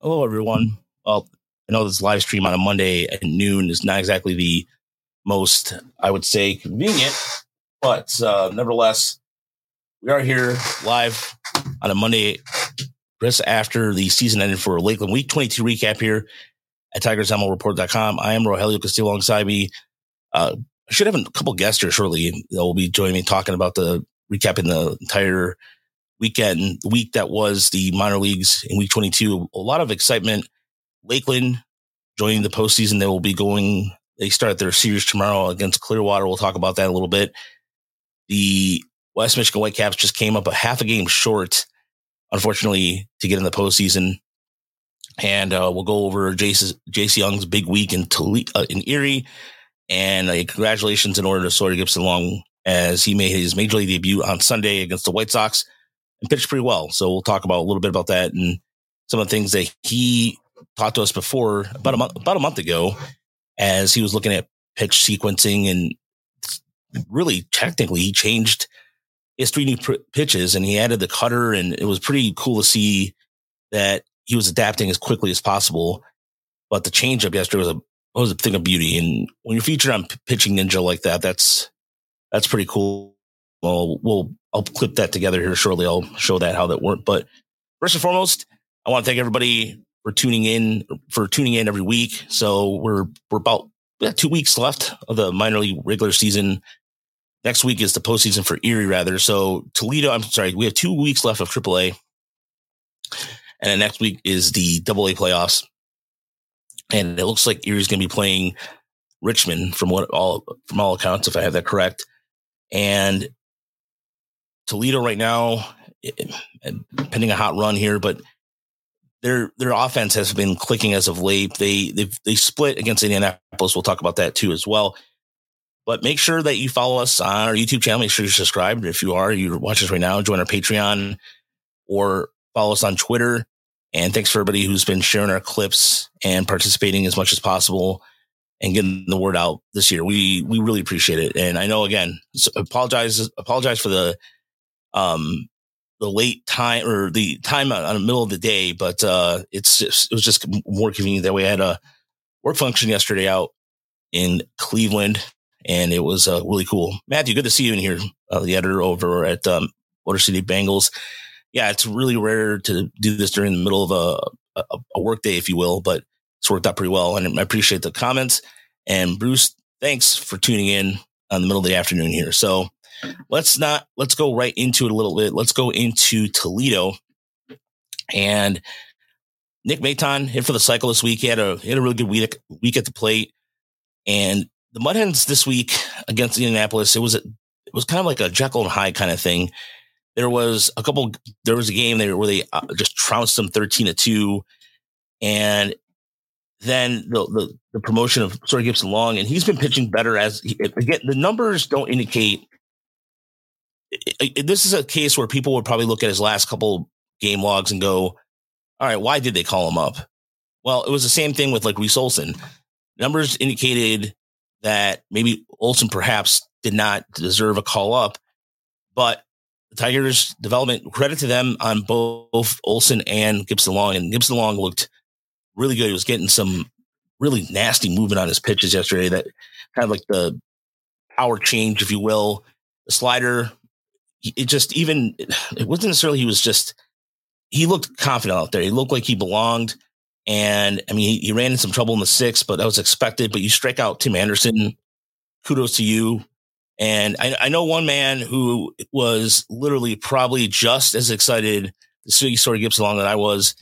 Hello, everyone. Well, I know this live stream on a Monday at noon is not exactly the most, I would say, convenient, but uh, nevertheless, we are here live on a Monday, just after the season ended for Lakeland Week 22 recap here at TigersMLReport.com. I am Rogelio Castillo alongside me. Uh, I should have a couple guests here shortly that will be joining me talking about the recapping the entire weekend, the week that was the minor leagues in week 22. A lot of excitement. Lakeland joining the postseason. They will be going, they start their series tomorrow against Clearwater. We'll talk about that a little bit. The West Michigan Whitecaps just came up a half a game short, unfortunately, to get in the postseason. And uh, we'll go over Jace Jung's big week in, uh, in Erie. And uh, congratulations in order to Sawyer Gipson Long as he made his major league debut on Sunday against the White Sox and pitched pretty well. So we'll talk about a little bit about that and some of the things that he talked to us before about a month about a month ago as he was looking at pitch sequencing and really technically he changed his three new pr- pitches and he added the cutter and it was pretty cool to see that he was adapting as quickly as possible. But the changeup yesterday was a was a thing of beauty. And when you're featured on pitching ninja like that, that's that's pretty cool. Well, we'll I'll clip that together here shortly. I'll show that how that worked. But first and foremost, I want to thank everybody for tuning in for tuning in every week. So we're we're about we two weeks left of the minor league regular season. Next week is the postseason for Erie, rather. So Toledo, I'm sorry, we have two weeks left of AAA, and then next week is the AA playoffs. And it looks like Erie's going to be playing Richmond from what all from all accounts, if I have that correct. And Toledo right now, eh, eh, eh, pending a hot run here, but their their offense has been clicking as of late. They they they split against Indianapolis. We'll talk about that too as well. But make sure that you follow us on our YouTube channel. Make sure you're subscribed. If you are, you watch us right now. Join our Patreon or follow us on Twitter. And thanks for everybody who's been sharing our clips and participating as much as possible and getting the word out this year. We we really appreciate it. And I know again, apologize apologize for the um the late time or the time on the middle of the day, but uh it's just, it was just more convenient that we had a work function yesterday out in Cleveland and it was uh, really cool. Matthew, good to see you in here, uh, the editor over at um, Motor City Bengals. Yeah, it's really rare to do this during the middle of a, a, a work day, if you will, but it's worked out pretty well. And I appreciate the comments. And Bruce, thanks for tuning in on the middle of the afternoon here. So let's not, let's go right into it a little bit. Let's go into Toledo and Nick Maton hit for the cycle this week. He had a, he had a really good week, week at the plate and the Mud Hens this week against Indianapolis, it was, a, it was kind of like a Jekyll and Hyde kind of thing. There was a couple, there was a game there where they uh, just trounced them 13 to two and then the, the, the promotion of Sawyer Gipson Long, and he's been pitching better as again the numbers don't indicate. This is a case where people would probably look at his last couple game logs and go, "All right, why did they call him up?" Well, it was the same thing with like Reese Olson. Numbers indicated that maybe Olson perhaps did not deserve a call up, but the Tigers development credit to them on both Olson and Gipson Long, and Gipson Long looked really good. He was getting some really nasty movement on his pitches yesterday. That kind of like the power change, if you will, the slider. It just even it wasn't necessarily he was just he looked confident out there. He looked like he belonged. And I mean, he, he ran in some trouble in the sixth, but that was expected. But you strike out Tim Anderson. Kudos to you. And I, I know one man who was literally probably just as excited to see Sawyer Gipson Long that I was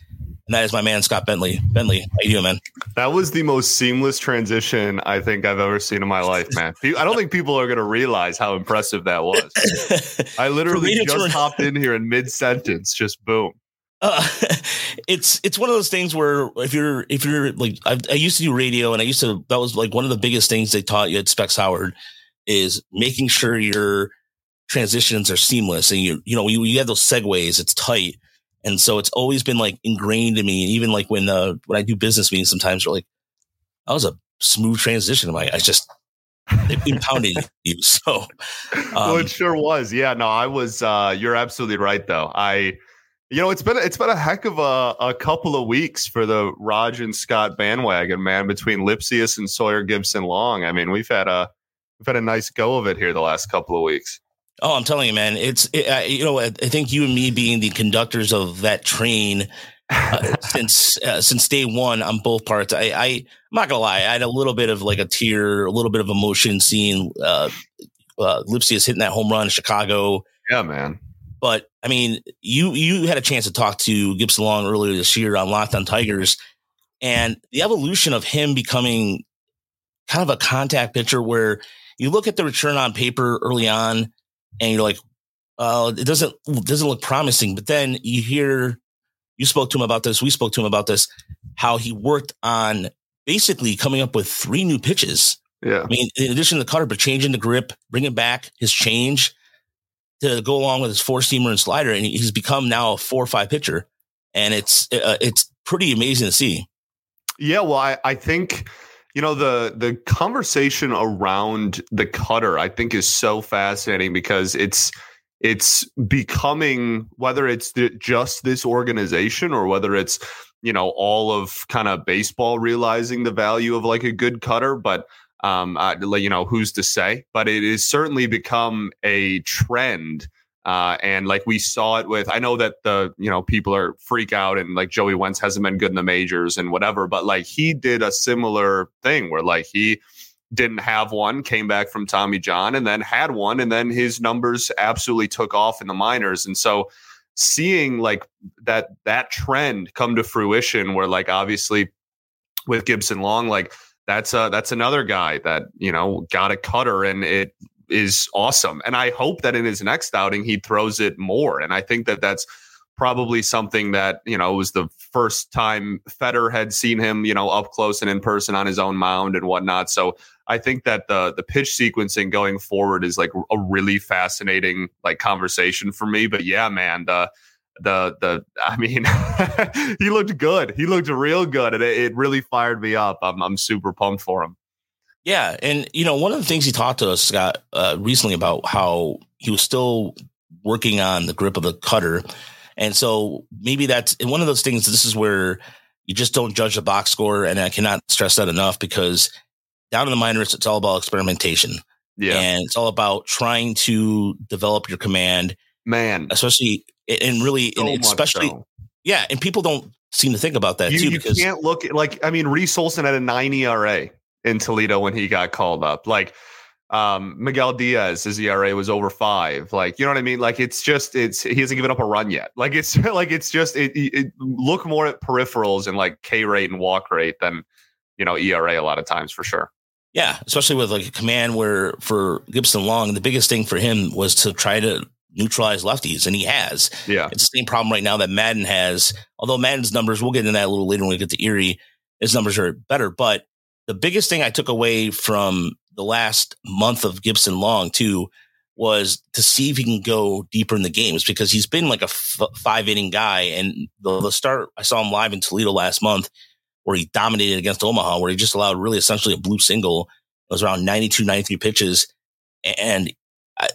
and that is my man Scott Bentley. Bentley, how you doing, man? That was the most seamless transition I think I've ever seen in my life, man. I don't think people are going to realize how impressive that was. I literally just hopped in here in mid sentence, just boom. Uh, it's it's one of those things where if you're if you're like I, I, used to do radio and I used to that was like one of the biggest things they taught you at Specs Howard is making sure your transitions are seamless and you you know you, you have those segues it's tight and so it's always been like ingrained in me. And even like when, uh, when I do business meetings, sometimes they're like, that was a smooth transition. I'm like, I just, they've been pounding you. So, um, well, it sure was. Yeah, no, I was, uh, you're absolutely right though. I, You know, it's been it's been a heck of a, a couple of weeks for the Raj and Scott bandwagon, man. Between Lipcius and Sawyer Gipson Long, I mean, we've had a we've had a nice go of it here the last couple of weeks. Oh, I'm telling you, man, it's it, uh, you know I think you and me being the conductors of that train uh, since uh, since day one on both parts. I, I am not gonna lie, I had a little bit of like a tear, a little bit of emotion seeing uh, uh, Lipcius hitting that home run in Chicago. Yeah, man. But I mean, you you had a chance to talk to Gipson Long earlier this year on Locked on Tigers, and the evolution of him becoming kind of a contact pitcher where you look at the return on paper early on, and you're like, "Oh, it doesn't it doesn't look promising." But then you hear you spoke to him about this, we spoke to him about this, how he worked on basically coming up with three new pitches. Yeah. I mean, in addition to the cutter, but changing the grip, bringing back his change to go along with his four seamer and slider, and he's become now a four or five pitcher, and it's uh, it's pretty amazing to see. Yeah, well, I, I think you know the the conversation around the cutter I think is so fascinating because it's it's becoming whether it's the, just this organization or whether it's you know all of kind of baseball realizing the value of like a good cutter, but um, uh, you know, who's to say? But it has certainly become a trend. Uh, and like we saw it with, I know that the, you know, people are freak out and like Joey Wentz hasn't been good in the majors and whatever, but like he did a similar thing where like he didn't have one, came back from Tommy John and then had one. And then his numbers absolutely took off in the minors. And so seeing like that, that trend come to fruition where like obviously with Gipson Long, like that's uh that's another guy that you know got a cutter and it is awesome. And I hope that in his next outing he throws it more. And I think that that's probably something that you know was the first time Fetter had seen him you know up close and in person on his own mound and whatnot. So I think that the the pitch sequencing going forward is like a really fascinating like conversation for me. But yeah, man, the the the I mean he looked good. He looked real good, and it, it, really fired me up. I'm I'm super pumped for him. Yeah, and you know one of the things he talked to us Scott uh, recently about how he was still working on the grip of the cutter, and so maybe that's one of those things. This is where you just don't judge the box score, and I cannot stress that enough because down in the minors, it's all about experimentation. Yeah, and it's all about trying to develop your command. Man, especially and really, so and especially, so. yeah, and people don't seem to think about that you, too. You because can't look at, like I mean, Reese Olson had a nine ERA in Toledo when he got called up. Like um, Miguel Diaz, his ERA was over five. Like you know what I mean? Like it's just it's he hasn't given up a run yet. Like it's like it's just it, it look more at peripherals and like K rate and walk rate than you know ERA a lot of times for sure. Yeah, especially with like a command where for Gipson Long, the biggest thing for him was to try to neutralize lefties, and he has. Yeah. It's the same problem right now that Madden has. Although Madden's numbers, we'll get into that a little later when we get to Erie, his numbers are better. But the biggest thing I took away from the last month of Gipson Long, too, was to see if he can go deeper in the games because he's been like a f- five inning guy. And the, the start, I saw him live in Toledo last month where he dominated against Omaha, where he just allowed really essentially a blue single. It was around 92, 93 pitches. And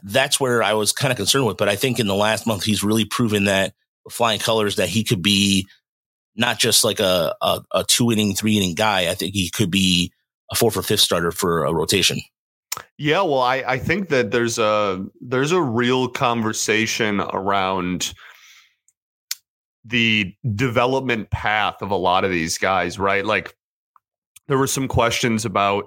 that's where I was kind of concerned with. But I think in the last month, he's really proven that flying colors that he could be not just like a, a, a two inning, three inning guy. I think he could be a four for fifth starter for a rotation. Yeah, well, I, I think that there's a there's a real conversation around the development path of a lot of these guys, right? Like there were some questions about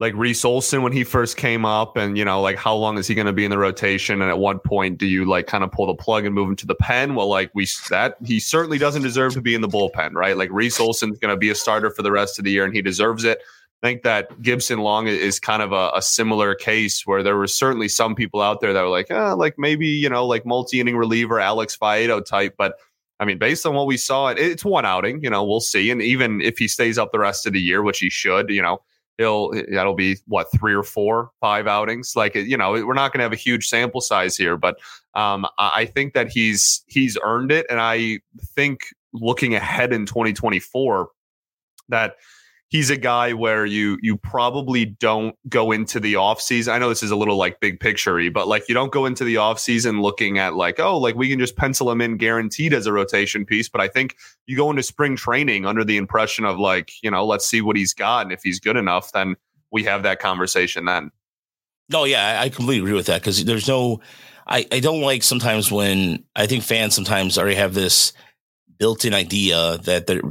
like Reese Olson when he first came up, and you know, like how long is he going to be in the rotation? And at what point do you like kind of pull the plug and move him to the pen? Well, like we that he certainly doesn't deserve to be in the bullpen, right? Like Reese Olson's going to be a starter for the rest of the year, and he deserves it. I think that Gipson Long is kind of a, a, similar case where there were certainly some people out there that were like, oh, like maybe you know, like multi inning reliever Alex Faedo type, but. I mean, based on what we saw, it, it's one outing. You know, we'll see. And even if he stays up the rest of the year, which he should, you know, he'll that'll be what three or four five outings? Like you know we're not going to have a huge sample size here but um, i think that he's he's earned it and i think looking ahead in 2024 that he's a guy where you you probably don't go into the offseason. I know this is a little like big picturey, but like you don't go into the offseason looking at like, oh, like we can just pencil him in guaranteed as a rotation piece. But I think you go into spring training under the impression of like, you know, let's see what he's got. And if he's good enough, then we have that conversation then. No, yeah, I completely agree with that because there's no I, I don't like sometimes when I think fans sometimes already have this built-in idea that they're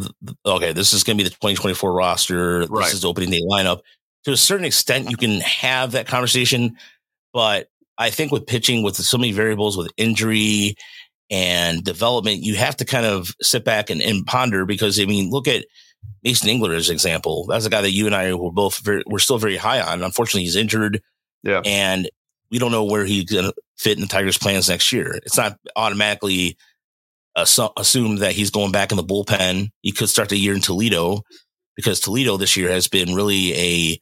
okay. This is going to be the 2024 roster. Right. This is the opening day lineup. To a certain extent, you can have that conversation, but I think with pitching, with so many variables, with injury and development, you have to kind of sit back and, and ponder because I mean, look at Mason Englert as an example. That's a guy that you and I were both very, we're still very high on. Unfortunately, he's injured. Yeah. And we don't know where he's going to fit in the Tigers' plans next year. It's not automatically assumed that he's going back in the bullpen. He could start the year in Toledo because Toledo this year has been really a.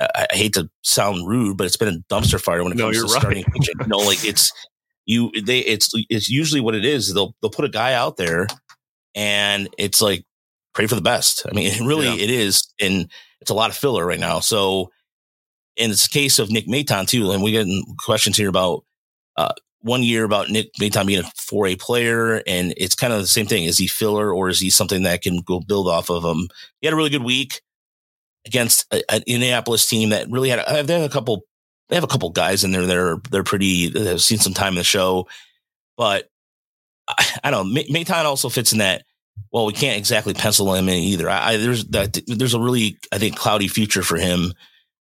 I hate to sound rude, but it's been a dumpster fire when it comes to right. starting pitching. You know, like it's you they it's it's usually what it is. They'll they'll put a guy out there, and it's like pray for the best. I mean, really yeah. it is, and it's a lot of filler right now. So, in this case of Nick Maton too, and we get questions here about uh, one year about Nick Maton being a 4A player, and it's kind of the same thing. Is he filler or is he something that can go build off of him? He had a really good week against a, an Indianapolis team that really had a, they have a couple they have a couple guys in there that are they're pretty they have seen some time in the show, but I, I don't know. Maton also fits in that. Well, we can't exactly pencil him in either. I, I there's that there's a really I think cloudy future for him.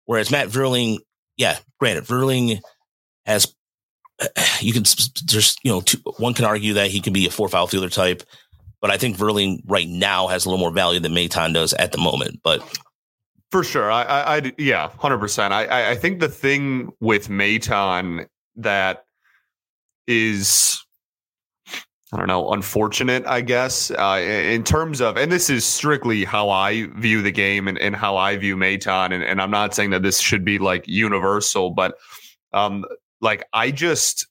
Whereas Matt Vierling, yeah, granted, Vierling has you can just you know two, one can argue that he can be a fourth outfielder type, but I think Vierling right now has a little more value than Maton does at the moment. But for sure, I, I, I yeah, hundred percent. I, I think the thing with Maton that is I don't know, unfortunate, I guess, uh, in terms of, and this is strictly how I view the game and, and how I view Maton. And, and I'm not saying that this should be like universal, but um, like I just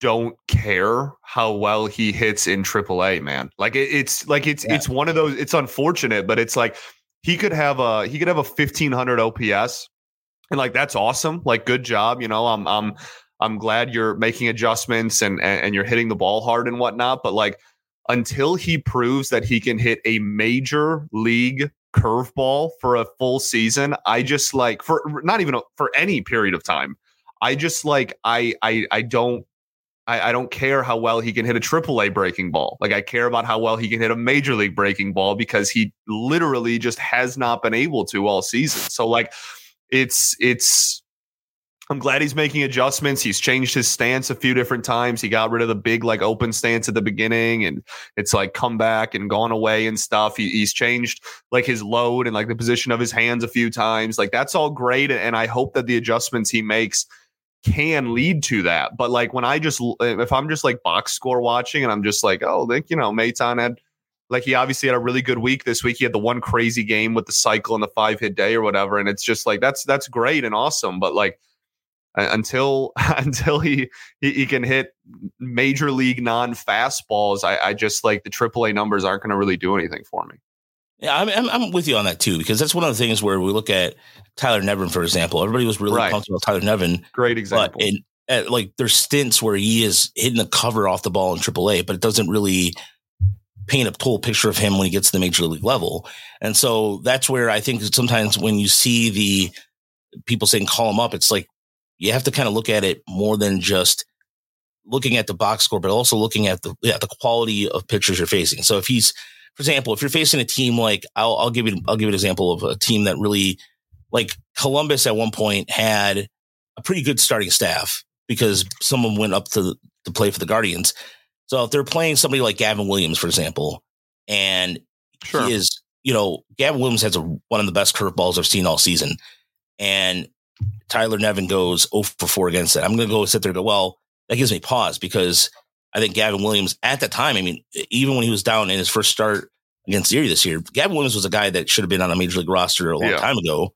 don't care how well he hits in AAA, man. Like it, it's like it's yeah. it's one of those. It's unfortunate, but it's like he could have a he could have a fifteen hundred OPS, and like that's awesome. Like good job, you know. I'm I'm I'm glad you're making adjustments and and, and you're hitting the ball hard and whatnot. But like until he proves that he can hit a major league curveball for a full season, I just like for not even a, for any period of time. I just like I I I don't I, I, don't care how well he can hit a triple A breaking ball. Like I care about how well he can hit a major league breaking ball because he literally just has not been able to all season. So like it's it's I'm glad he's making adjustments. He's changed his stance a few different times. He got rid of the big like open stance at the beginning, and it's like come back and gone away and stuff. He, he's changed like his load and like the position of his hands a few times. Like that's all great, and I hope that the adjustments he makes can lead to that. But like when I just if I'm just like box score watching and I'm just like, oh, like you know, Maton had like he obviously had a really good week this week. He had the one crazy game with the cycle and the five hit day or whatever, and it's just like that's that's great and awesome. But like until until he, he, he can hit major league non fastballs, I, I just like the AAA numbers aren't going to really do anything for me. Yeah, I'm, I'm, I'm with you on that too because that's one of the things where we look at Tyler Nevin, for example. Everybody was really right. pumped about Tyler Nevin. Great example. But in, at, like there's stints where he is hitting the cover off the ball in AAA, but it doesn't really paint a full picture of him when he gets to the major league level. And so that's where I think sometimes when you see the people saying call him up, it's like you have to kind of look at it more than just looking at the box score, but also looking at the yeah, the quality of pitchers you're facing. So if he's for example, if you're facing a team like I'll, I'll give you I'll give you an example of a team that really like Columbus at one point had a pretty good starting staff because someone went up to to play for the Guardians. So if they're playing somebody like Gavin Williams, for example, and sure. he is, you know, Gavin Williams has a, one of the best curveballs I've seen all season, and Tyler Nevin goes 0 for 4 against it. I'm going to go sit there and go, well, that gives me pause because I think Gavin Williams at the time, I mean, even when he was down in his first start against Erie this year, Gavin Williams was a guy that should have been on a major league roster a long yeah. time ago.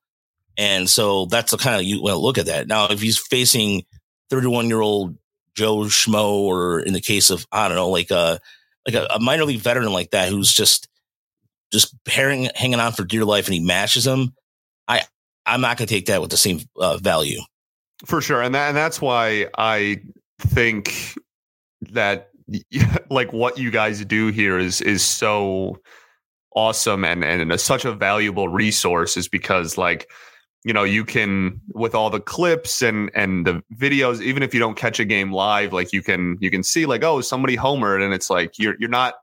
And so that's the kind of you want to look at that. Now, if he's facing 31 year old Joe Schmo, or in the case of, I don't know, like a, like a, a minor league veteran like that, who's just just hanging hanging on for dear life and he mashes him, I I'm not going to take that with the same uh, value. For sure, and that, and that's why I think that like what you guys do here is is so awesome and and a, such a valuable resource is because like you know you can with all the clips and and the videos even if you don't catch a game live like you can you can see like oh somebody homered and it's like you're you're not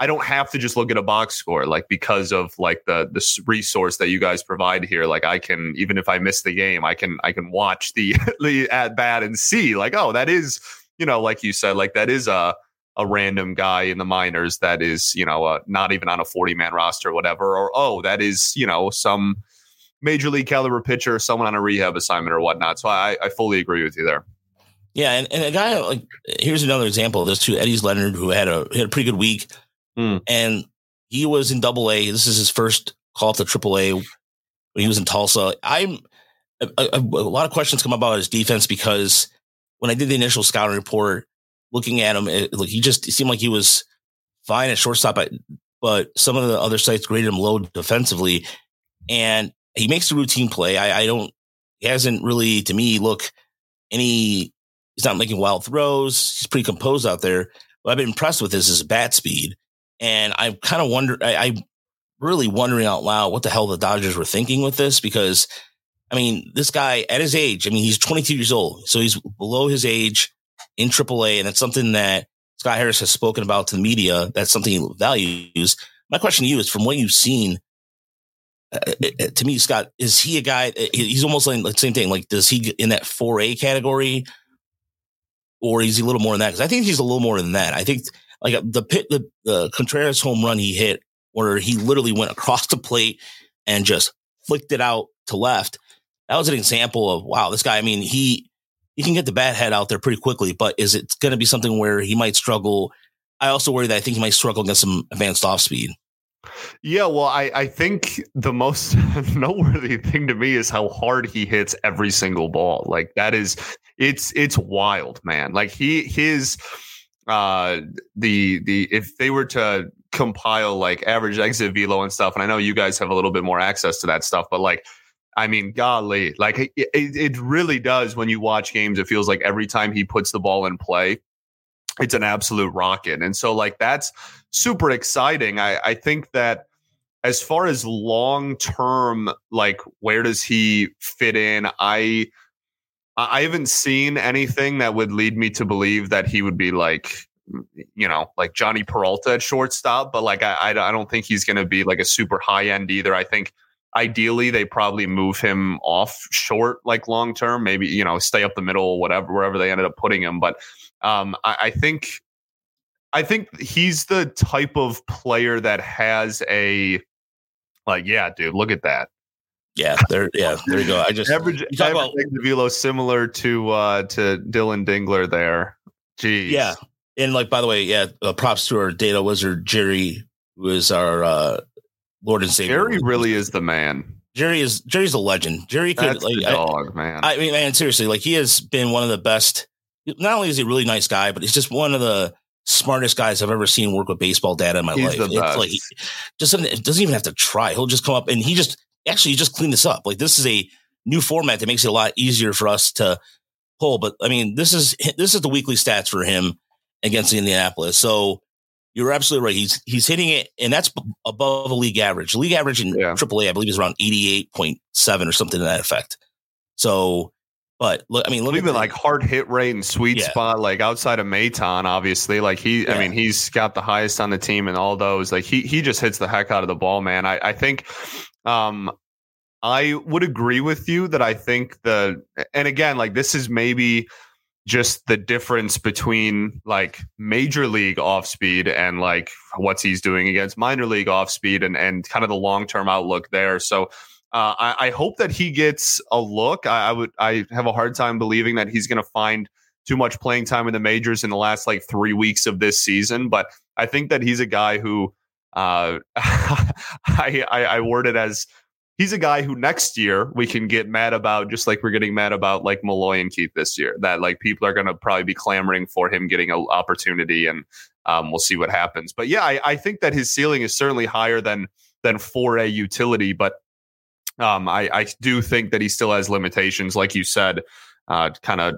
I don't have to just look at a box score like because of like the the resource that you guys provide here like I can even if I miss the game I can I can watch the the at bat and see like oh that is you know like you said like that is a a random guy in the minors that is you know uh, not even on a 40 man roster or whatever or oh that is you know some major league caliber pitcher someone on a rehab assignment or whatnot so I, I fully agree with you there yeah and, and a guy like here's another example there's two Eddys Leonard who had a had a pretty good week Mm. And he was in double A. This is his first call up to triple A when he was in Tulsa. I'm a, a, a, lot of questions come about his defense because when I did the initial scouting report, looking at him, it, he just seemed like he was fine at shortstop, but some of the other sites graded him low defensively, and he makes the routine play. I, I don't. He hasn't really, to me, look any. He's not making wild throws. He's pretty composed out there. What I've been impressed with is his bat speed. And I'm kind of wonder, I, I really wondering out loud what the hell the Dodgers were thinking with this because, I mean, this guy at his age, I mean, he's 22 years old, so he's below his age in AAA, and it's something that Scott Harris has spoken about to the media. That's something he values. My question to you is, from what you've seen, uh, uh, uh to me, Scott, is he a guy? Uh, he's almost like the same thing. Like, does he in that 4A category, or is he a little more than that? Because I think he's a little more than that. I think like the pit, the, the Contreras home run he hit, where he literally went across the plate and just flicked it out to left. That was an example of wow, this guy. I mean, he he can get the bat head out there pretty quickly, but is it going to be something where he might struggle? I also worry that I think he might struggle against some advanced off speed. Yeah, well, I, I think the most noteworthy thing to me is how hard he hits every single ball. Like that is it's it's wild, man. Like he his uh, the the if they were to compile like average exit velo and stuff, and I know you guys have a little bit more access to that stuff, but like I mean, golly, like it, it, really does when you watch games. It feels like every time he puts the ball in play, it's an absolute rocket. And so, like, that's super exciting. I, I think that as far as long term, like, where does he fit in? I I haven't seen anything that would lead me to believe that he would be like, you know, like Jhonny Peralta at shortstop. But like, I, I don't think he's going to be like a super high end either. I think ideally they probably move him off short, like long term, maybe, you know, stay up the middle, whatever, wherever they ended up putting him. But um, I, I think, I think he's the type of player that has a, like, yeah, dude, look at that. Yeah, there. Yeah, there you go. I just average average about, velo similar to uh to Dillon Dingler there. Geez. Yeah, and like by the way, yeah, uh, props to our data wizard Jerry, who is our uh Lord and Savior. Jerry really is the man. Jerry is Jerry's a legend. Jerry could That's like dog, I, man. I mean, man, seriously, like he has been one of the best. Not only is he a really nice guy, but he's just one of the smartest guys I've ever seen work with baseball data in my he's life. It's like just doesn't, doesn't even have to try. He'll just come up and he just actually just clean this up. Like this is a new format that makes it a lot easier for us to pull. But I mean, this is this is the weekly stats for him against Indianapolis. So you're absolutely right. He's he's hitting it, and that's above a league average. league average in yeah. AAA, I believe, is around 88.7 or something to that effect. So, but look, I mean, look even like hard hit rate and sweet yeah. spot, like outside of Maton, obviously, like he, yeah. I mean, he's got the highest on the team and all those. Like he he just hits the heck out of the ball, man. I I think um, I would agree with you that I think the, and again, like this is maybe just the difference between like major league off speed and like what he's doing against minor league off speed and, and kind of the long term outlook there. So uh, I, I, hope that he gets a look. I, I would, I have a hard time believing that he's going to find too much playing time in the majors in the last like three weeks of this season. But I think that he's a guy who uh, I, I, I word it as he's a guy who next year we can get mad about, just like we're getting mad about like Malloy and Keith this year. That like people are going to probably be clamoring for him getting an opportunity, and um, we'll see what happens. But yeah, I, I think that his ceiling is certainly higher than than 4A utility. But um, I, I do think that he still has limitations, like you said, uh, kind of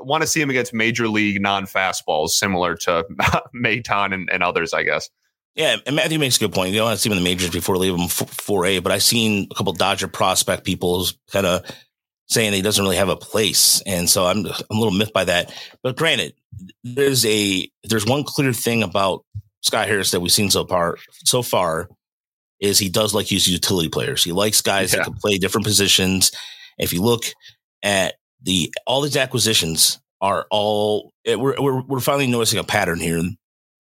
want to see him against major league non fastballs, similar to Maton and, and others, I guess. Yeah, and Matthew makes a good point. You don't want to see him in the majors before leaving him 4A, but I've seen a couple Dodger prospect people kind of saying he doesn't really have a place. And so I'm, I'm a little miffed by that. But granted, there's a there's one clear thing about Scott Harris that we've seen so far so far is he does like use utility players. He likes guys yeah. that can play different positions. If you look at the all these acquisitions are all we're we're, we're finally noticing a pattern here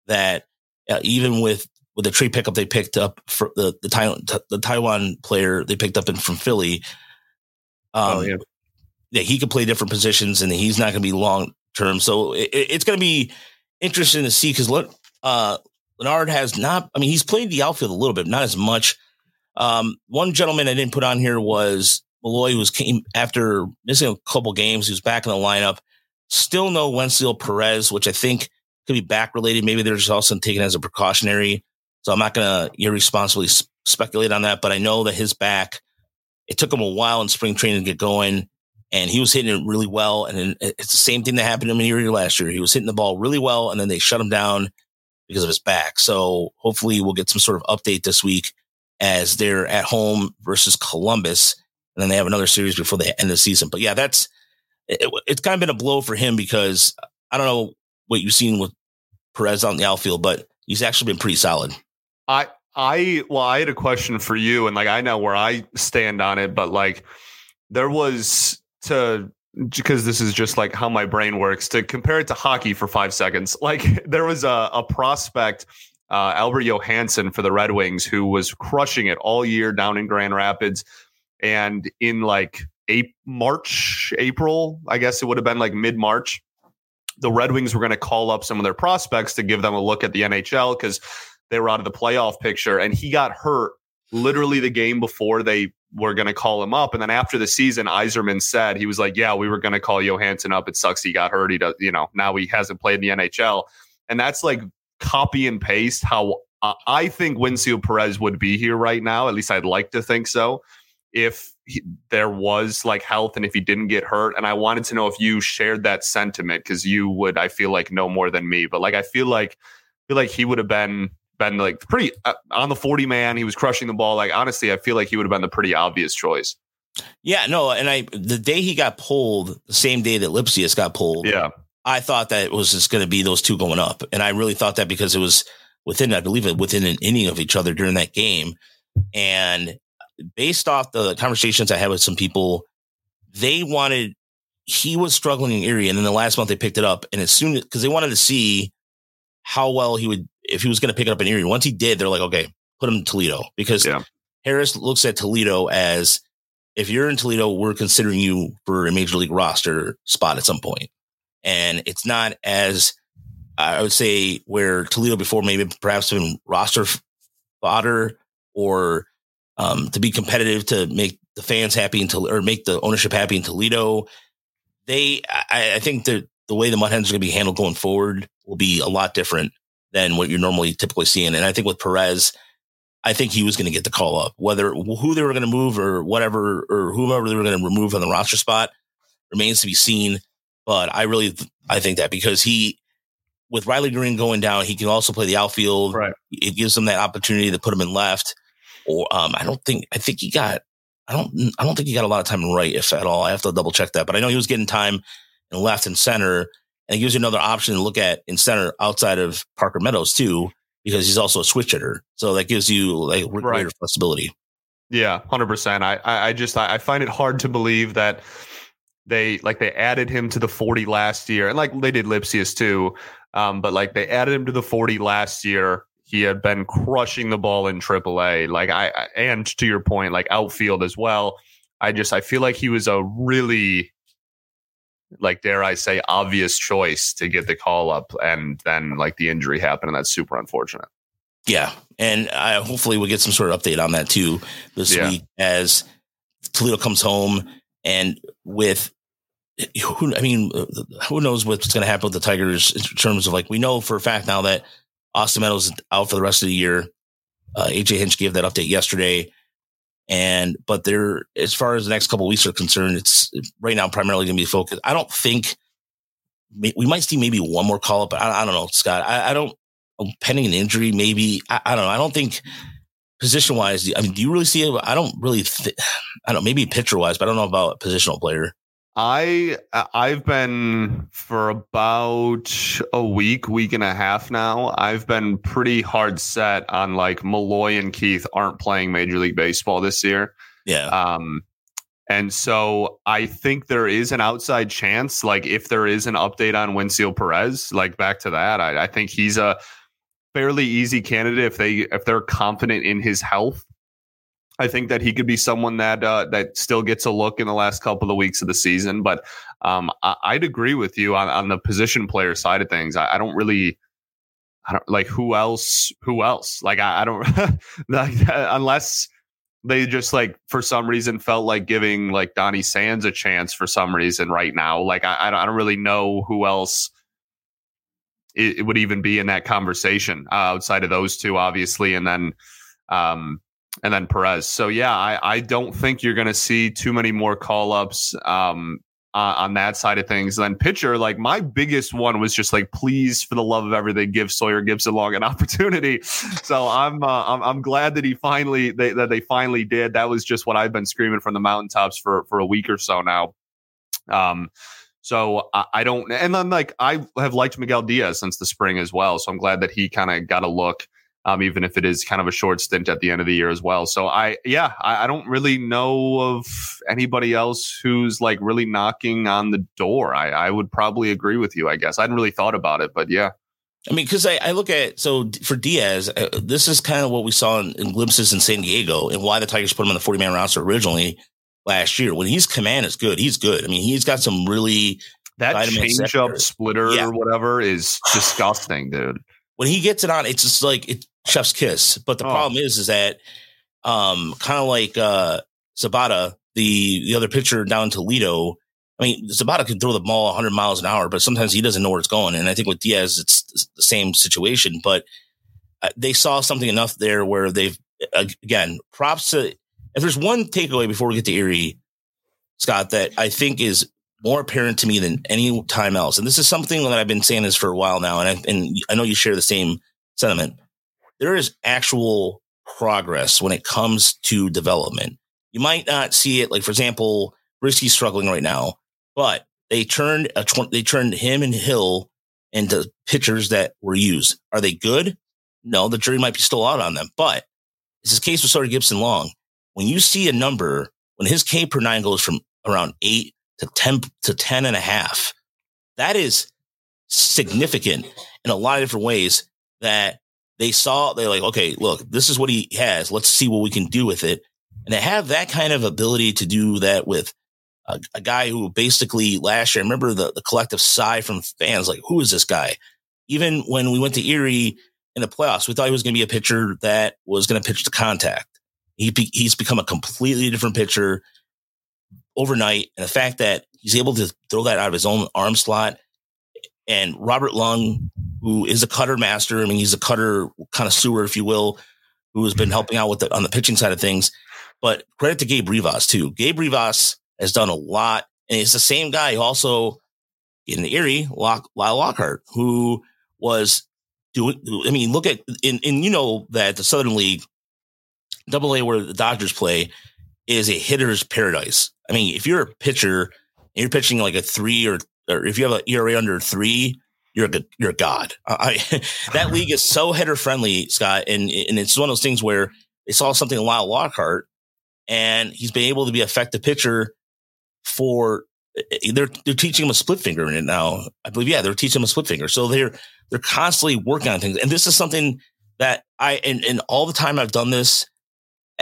that uh, even with with the trade pickup they picked up for the the Taiwan the Taiwan player they picked up in from Philly. Um, oh, yeah. yeah, he could play different positions and he's not going to be long term. So it, it's going to be interesting to see because look, uh, Leonard has not. I mean, he's played the outfield a little bit, not as much. Um, one gentleman I didn't put on here was Malloy, who was came after missing a couple games. He was back in the lineup. Still no Wenceel Perez, which I think could be back related. Maybe they're just also taken as a precautionary. So I'm not going to irresponsibly speculate on that, but I know that his back. It took him a while in spring training to get going, and he was hitting it really well. And it's the same thing that happened to him in last year. He was hitting the ball really well, and then they shut him down because of his back. So hopefully we'll get some sort of update this week as they're at home versus Columbus. And then they have another series before the end of the season. But yeah, that's it, it's kind of been a blow for him because I don't know what you've seen with Perez on the outfield, but he's actually been pretty solid. I I well, I had a question for you, and like I know where I stand on it, but like there was to because this is just like how my brain works to compare it to hockey for five seconds. Like there was a, a prospect, uh, Albert Johansson for the Red Wings, who was crushing it all year down in Grand Rapids. And in like a- March, April, I guess it would have been like mid March, the Red Wings were going to call up some of their prospects to give them a look at the NHL because they were out of the playoff picture. And he got hurt literally the game before they were going to call him up. And then after the season, Yzerman said he was like, "Yeah, we were going to call Johansson up. It sucks he got hurt. He does, you know, now he hasn't played in the NHL." And that's like copy and paste how I think Wenceel Perez would be here right now. At least I'd like to think so. If he, there was like health and if he didn't get hurt, and I wanted to know if you shared that sentiment because you would, I feel like, know more than me. But like, I feel like, feel like he would have been been like pretty uh, on the 40 man. He was crushing the ball. Like, honestly, I feel like he would have been the pretty obvious choice. Yeah, no, and I the day he got pulled, the same day that Lipcius got pulled, yeah, I thought that it was just going to be those two going up, and I really thought that because it was within, I believe, it within an inning of each other during that game, and based off the conversations I had with some people, they wanted he was struggling in Erie, and then the last month they picked it up, and as soon because they wanted to see how well he would if he was going to pick it up in Erie. Once he did, they're like, okay, put him in Toledo because yeah. Harris looks at Toledo as if you're in Toledo, we're considering you for a major league roster spot at some point. And it's not as I would say where Toledo before maybe perhaps been roster fodder or um, to be competitive to make the fans happy in or make the ownership happy in Toledo. They, I, I think that the way the Mud Hens are going to be handled going forward will be a lot different than what you're normally typically seeing. And I think with Perez, I think he was going to get the call up, whether who they were going to move or whatever, or whomever they were going to remove on the roster spot remains to be seen. But I really, I think that because he, with Riley Greene going down, he can also play the outfield. Right. It gives him that opportunity to put him in left. Or um, I don't think, I think he got, I don't, I don't think he got a lot of time in right, if at all. I have to double check that, but I know he was getting time in left and center. And it gives you another option to look at in center outside of Parker Meadows too, because he's also a switch hitter. So that gives you like greater right. flexibility. Yeah, hundred percent. I, I just I find it hard to believe that they like they added him to the forty last year, and like they did Lipcius too. Um, but like they added him to the forty last year. He had been crushing the ball in AAA. Like I and to your point, like outfield as well. I just I feel like he was a really like dare I say, obvious choice to get the call up, and then like the injury happened, and that's super unfortunate. Yeah, and I, hopefully we'll get some sort of update on that too this yeah. week as Toledo comes home, and with who I mean, who knows what's going to happen with the Tigers in terms of like we know for a fact now that Austin Meadows out for the rest of the year. Uh, AJ Hinch gave that update yesterday. And, but there, as far as the next couple weeks are concerned, it's right now primarily going to be focused. I don't think we might see maybe one more call up. I, I don't know, Scott. I, I don't, pending an injury, maybe. I, I, don't know. I don't think position wise. I mean, do you really see it? I don't really, th- I don't, maybe pitcher wise, but I don't know about positional player. I I've been for about a week, week and a half now. I've been pretty hard set on like Malloy and Keith aren't playing Major League Baseball this year. Yeah. Um, and so I think there is an outside chance, like if there is an update on Wenceel Perez, like back to that, I, I think he's a fairly easy candidate if they if they're confident in his health. I think that he could be someone that uh, that still gets a look in the last couple of weeks of the season. But um, I, would agree with you on, on the position player side of things. I, I, don't really, I don't like who else. Who else? Like I, I don't like unless they just like for some reason felt like giving like Donny Sands a chance for some reason right now. Like I, I don't, really know who else it, it would even be in that conversation uh, outside of those two, obviously, and then um, and then Perez. So yeah, I, I don't think you're going to see too many more call ups um, uh, on that side of things. And then pitcher, like my biggest one was just like, please, for the love of everything, give Sawyer Gipson Long an opportunity. So I'm uh, I'm, I'm glad that he finally they, that they finally did. That was just what I've been screaming from the mountaintops for for a week or so now. Um, so I, I don't, and then like I have liked Miguel Diaz since the spring as well. So I'm glad that he kind of got a look um, even if it is kind of a short stint at the end of the year as well. So I, yeah, I, I, don't really know of anybody else who's like really knocking on the door. I, I would probably agree with you. I guess I hadn't really thought about it, but yeah. I mean, because I, I, look at so for Diaz, uh, this is kind of what we saw in, in, glimpses in San Diego, and why the Tigers put him on the forty man roster originally last year. When he's command is good, he's good. I mean, he's got some really that change up splitter yeah. or whatever is disgusting, dude when he gets it on, it's just like it chef's kiss. But the oh. problem is, is that um, kind of like uh, Zapata, the the other pitcher down in Toledo. I mean, Zapata can throw the ball 100 miles an hour, but sometimes he doesn't know where it's going. And I think with Diaz, it's the same situation. But uh, they saw something enough there where they've again props to. If there's one takeaway before we get to Erie, Scott, that I think is more apparent to me than any time else. And this is something that I've been saying this for a while now, and I, and I know you share the same sentiment. There is actual progress when it comes to development. You might not see it, like for example, Brieske's struggling right now, but they turned a tw- they turned him and Hill into pitchers that were used. Are they good? No, the jury might be still out on them. But it's this case with Sawyer Gipson Long. When you see a number, when his K per nine goes from around eight to 10 to 10 and a half. That is significant in a lot of different ways that they saw, they're like, okay, look, this is what he has. Let's see what we can do with it. And to have that kind of ability to do that with a, a guy who basically last year, I remember the, the collective sigh from fans, like, who is this guy? Even when we went to Erie in the playoffs, we thought he was going to be a pitcher that was going to pitch to contact. He, he's become a completely different pitcher overnight. And the fact that he's able to throw that out of his own arm slot and Robert Lung, who is a cutter master. I mean, he's a cutter kind of sewer, if you will, who has been mm-hmm. helping out with the, on the pitching side of things. But credit to Gabe Ribas too. Gabe Ribas has done a lot. And it's the same guy who also in the Erie, Lock, Lyle Lockhart, who was doing, I mean, look at, and, and you know that the Southern League, double A where the Dodgers play is a hitter's paradise. I mean, if you're a pitcher and you're pitching like a three or, or if you have an ERA under three, you're a you're a god. I, that league is so hitter friendly, Scott, and and it's one of those things where they saw something in Lyle Lockhart, and he's been able to be effective pitcher for. Eh, they're they're teaching him a split finger in it now. I believe, yeah, they're teaching him a split finger. So they're they're constantly working on things, and this is something that I and, and all the time I've done this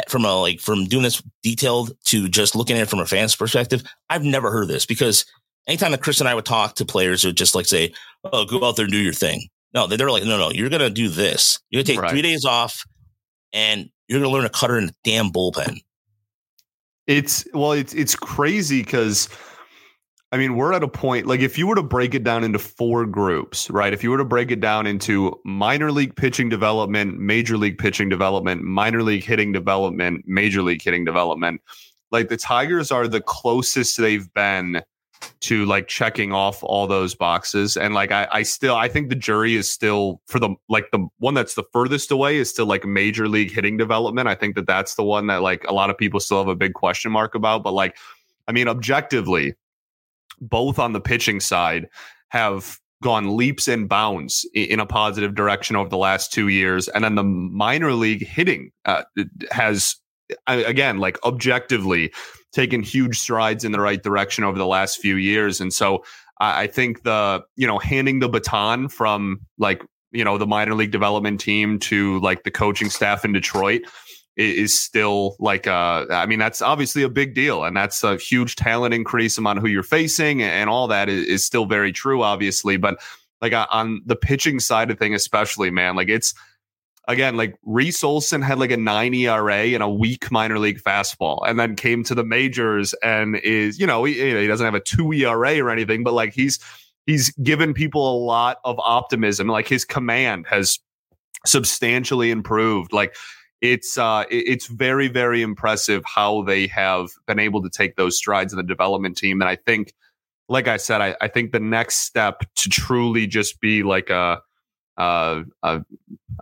from a like from doing this detailed to just looking at it from a fan's perspective, I've never heard this because anytime that Chris and I would talk to players who would just like say, "Oh, go out there and do your thing." No, they're like, "No, no, you're gonna do this. You're gonna take right. three days off, and you're gonna learn a cutter in a damn bullpen." It's well, it's it's crazy because I mean, we're at a point like if you were to break it down into four groups, right? If you were to break it down into minor league pitching development, major league pitching development, minor league hitting development, major league hitting development, like the Tigers are the closest they've been to like checking off all those boxes. And like I, I still I think the jury is still for the like the one that's the furthest away is still like major league hitting development. I think that that's the one that like a lot of people still have a big question mark about. But like, I mean, objectively, both on the pitching side have gone leaps and bounds in a positive direction over the last two years. And then the minor league hitting uh, has again, like objectively taken huge strides in the right direction over the last few years. And so I think the, you know, handing the baton from like, you know, the minor league development team to like the coaching staff in Detroit is still like uh I mean that's obviously a big deal and that's a huge talent increase among who you're facing and all that is, is still very true obviously but like on the pitching side of thing especially man like it's again, like Reese Olson had like a nine ERA and a weak minor league fastball, and then came to the majors and is, you know, he, he doesn't have a two ERA or anything, but like he's he's given people a lot of optimism. Like his command has substantially improved. Like it's uh it's very very impressive how they have been able to take those strides in the development team and i think like i said i, I think the next step to truly just be like a uh, uh,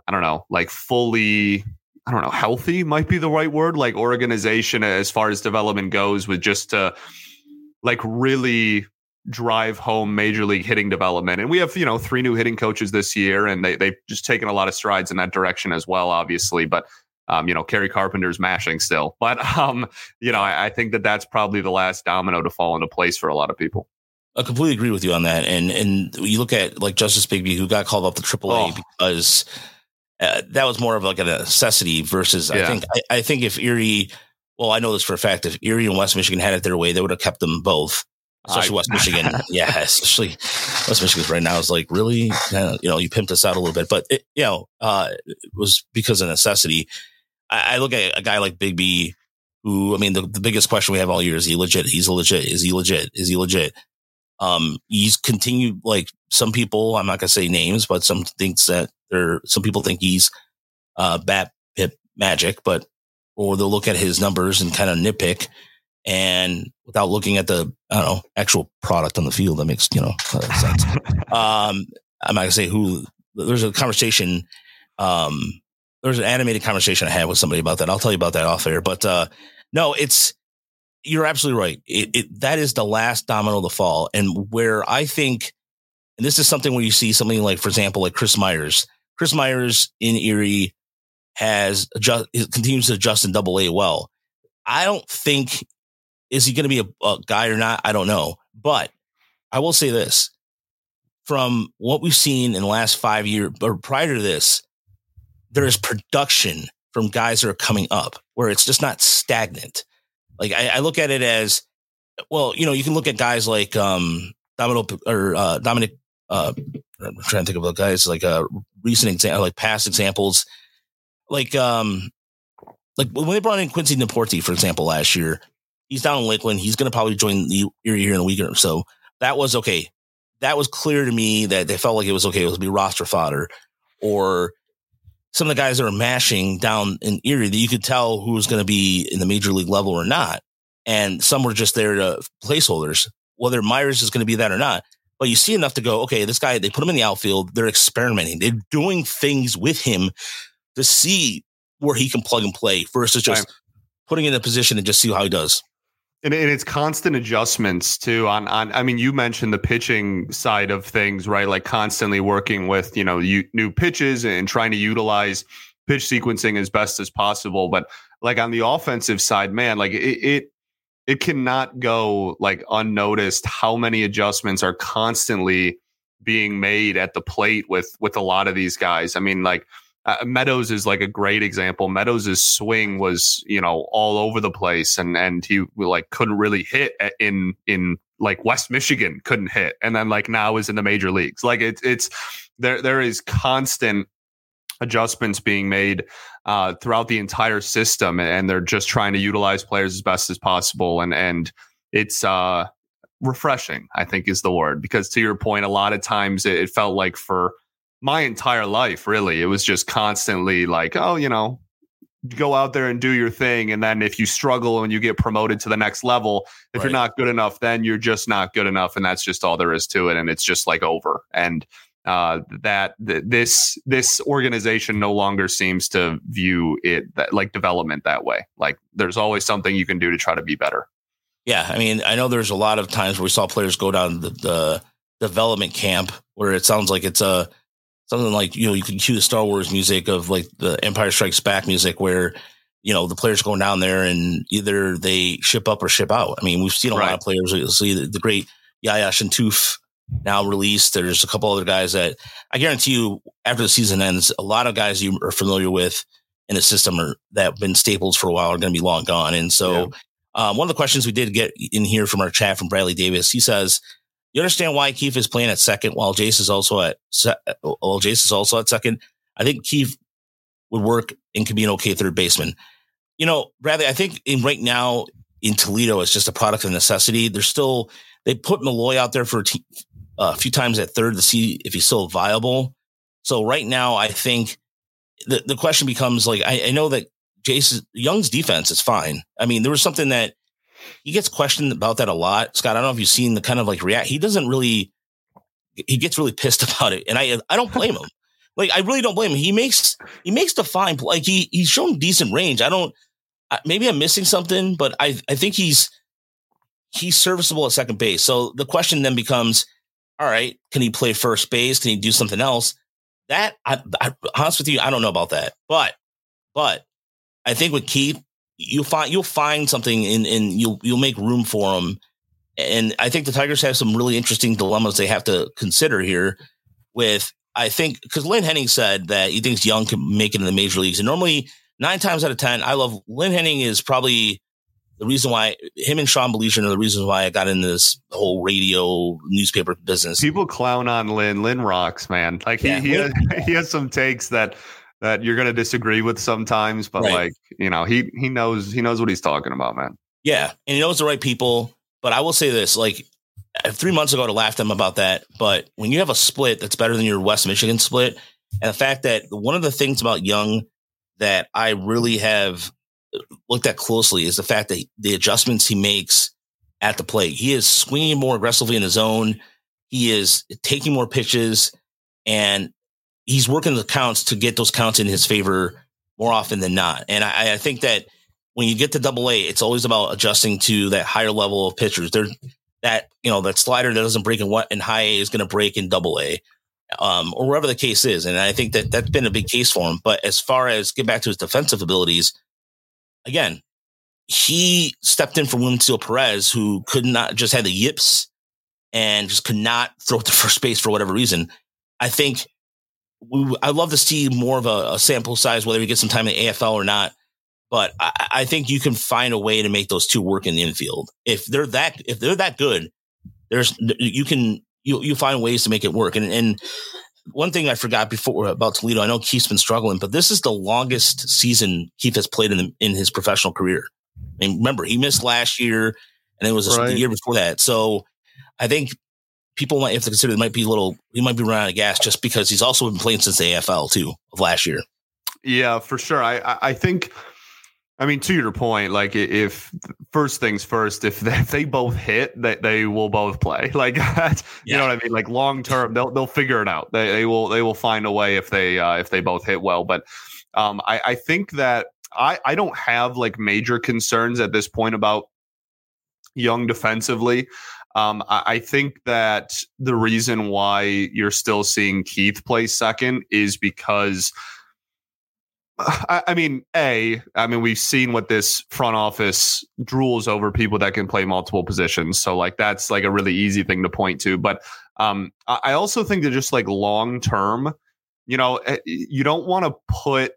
I don't know, like fully, I don't know, healthy might be the right word, like organization as far as development goes, with just to like really drive home major league hitting development. And we have, you know, three new hitting coaches this year, and they they've just taken a lot of strides in that direction as well, obviously. But um, you know, Kerry Carpenter's mashing still. But um, you know, I, I think that that's probably the last domino to fall into place for a lot of people. I completely agree with you on that. And and you look at like Justice Bigbie, who got called up to AAA oh. because uh, that was more of like a necessity versus yeah. I think I, I, think if Erie, well, I know this for a fact. If Erie and West Michigan had it their way, they would have kept them both. Especially I, West Michigan, yeah. Especially West Michigan right now is like really, you know, you pimped us out a little bit, but it, you know, uh, it was because of necessity. I, I look at a guy like Bigbie, who I mean, the, the biggest question we have all year is he legit? He's legit. Is he legit? Is he legit? Um, he's continued like some people, I'm not gonna say names, but some thinks that there, some people think he's, uh, bat pip magic, but, or they'll look at his numbers and kind of nitpick and without looking at the, I don't know, actual product on the field, that makes, you know, sense. um, I'm not gonna say who, there's a conversation, um, there's an animated conversation I had with somebody about that. I'll tell you about that off air, but, uh, no, it's, you're absolutely right. It, it, that is the last domino to fall. And where I think, and this is something where you see something like, for example, like Chris Meyers. Chris Meyers in Erie has adjust, continues to adjust in double A well. I don't think, is he going to be a, a guy or not? I don't know. But I will say this from what we've seen in the last five years, or prior to this, there is production from guys that are coming up where it's just not stagnant. Like I, I, look at it as, well, you know, you can look at guys like um Domino or uh, Dominic. Uh, I'm trying to think of guys like uh recent example, like past examples, like um, like when they brought in Quincy Nieporte, for example, last year. He's down in Lakeland. He's going to probably join the Erie here in a week or so. That was okay. That was clear to me that they felt like it was okay. It was be roster fodder, or some of the guys that are mashing down in Erie that you could tell who was going to be in the major league level or not. And some were just there to placeholders, whether Meyers is going to be that or not. But you see enough to go, okay, this guy, they put him in the outfield. They're experimenting. They're doing things with him to see where he can plug and play versus just right. putting in a position and just see how he does and, and it's constant adjustments too on on i mean you mentioned the pitching side of things right? Like constantly working with you know you, new pitches and trying to utilize pitch sequencing as best as possible. But like on the offensive side man like it, it it cannot go like unnoticed how many adjustments are constantly being made at the plate with with a lot of these guys. I mean like uh, Meadows is like a great example. Meadows' swing was, you know, all over the place, and and he like couldn't really hit in in like West Michigan couldn't hit, and then like now is in the major leagues. Like it's it's there there is constant adjustments being made uh, throughout the entire system, and they're just trying to utilize players as best as possible. And and it's uh refreshing. I think is the word because to your point, a lot of times it, it felt like for my entire life, really, it was just constantly like, oh, you know, go out there and do your thing. And then if you struggle and you get promoted to the next level, if right. you're not good enough, then you're just not good enough. And that's just all there is to it. And it's just like over. And uh, that th- this this organization no longer seems to view it that, like development that way. Like there's always something you can do to try to be better. Yeah, I mean, I know there's a lot of times where we saw players go down the, the development camp where it sounds like it's a something like you know you can cue the Star Wars music of like the Empire Strikes Back music where you know the players going down there and either they ship up or ship out. I mean, we've seen a right. lot of players. You'll see the, the great Yaya Chentouf now released. There's a couple other guys that I guarantee you after the season ends, a lot of guys you are familiar with in the system are that have been staples for a while are going to be long gone. And so, yeah. um, one of the questions we did get in here from our chat from Bradley Davis, he says, "You understand why Keith is playing at second while Jace is also at se- while Jace is also at second? I think Keith would work and could be an okay third baseman. You know, Bradley, I think in right now in Toledo, it's just a product of necessity. They're still they put Malloy out there for a few times at third to see if he's still viable. So right now, I think the, the question becomes like, I, I know that Jace Jung's defense is fine. I mean, there was something that he gets questioned about that a lot. Scott, I don't know if you've seen the kind of like react. He doesn't really, he gets really pissed about it. And I, I don't blame him. Like, I really don't blame him. He makes, he makes the fine, like he, he's shown decent range. I don't, maybe I'm missing something, but I, I think he's, he's serviceable at second base. So the question then becomes, all right, can he play first base? Can he do something else? That I, I honest with you, I don't know about that. But but I think with Keith, you'll find you'll find something and and you'll you'll make room for them. And I think the Tigers have some really interesting dilemmas they have to consider here. With I think because Lynn Henning said that he thinks Jung can make it in the major leagues, and normally nine times out of ten, I love Lynn Henning is probably the reason why him and Sean Baligian are the reasons why I got in this whole radio newspaper business. People clown on Lynn. Lynn rocks, man. Like he yeah, he, has, he has some takes that that you're going to disagree with sometimes, but right. like you know he he knows he knows what he's talking about, man. Yeah, and he knows the right people. But I will say this: like uh, three months ago, to laugh at them about that. But when you have a split that's better than your West Michigan split, and the fact that one of the things about Jung that I really have uh, looked at closely is the fact that the adjustments he makes at the plate. He is swinging more aggressively in his zone. He is taking more pitches and he's working the counts to get those counts in his favor more often than not. And I, I think that when you get to double A, it's always about adjusting to that higher level of pitchers. There, that, you know, that slider that doesn't break in what in high A is going to break in double A. Um, or wherever the case is. And I think that that's been a big case for him. But as far as get back to his defensive abilities, again, he stepped in for Wenceel Perez, who could not just had the yips and just could not throw to first base for whatever reason. I think we, I'd love to see more of a, a, sample size, whether he gets some time in the AFL or not. But I, I, think you can find a way to make those two work in the infield. If they're that, if they're that good, there's you can you you find ways to make it work. And and one thing I forgot before about Toledo, I know Keith's been struggling, but this is the longest season Keith has played in the, in his professional career. I mean, remember he missed last year, and it was right. the year before that. So I think people might have to consider it might be a little he might be running out of gas just because he's also been playing since the AFL too of last year. Yeah, for sure. I I think I mean, to your point, like if first things first, if they, if they both hit, they, they will both play. Like that, yeah. you know what I mean? Like long term, they'll they'll figure it out. They, they will they will find a way if they uh, if they both hit well. But um, I, I think that I I don't have like major concerns at this point about Jung defensively. Um, I, I think that the reason why you're still seeing Keith play second is because I, I mean, a, I mean, we've seen what this front office drools over people that can play multiple positions. So, like, that's like a really easy thing to point to. But um, I also think that just like long term, you know, eh, you don't want to put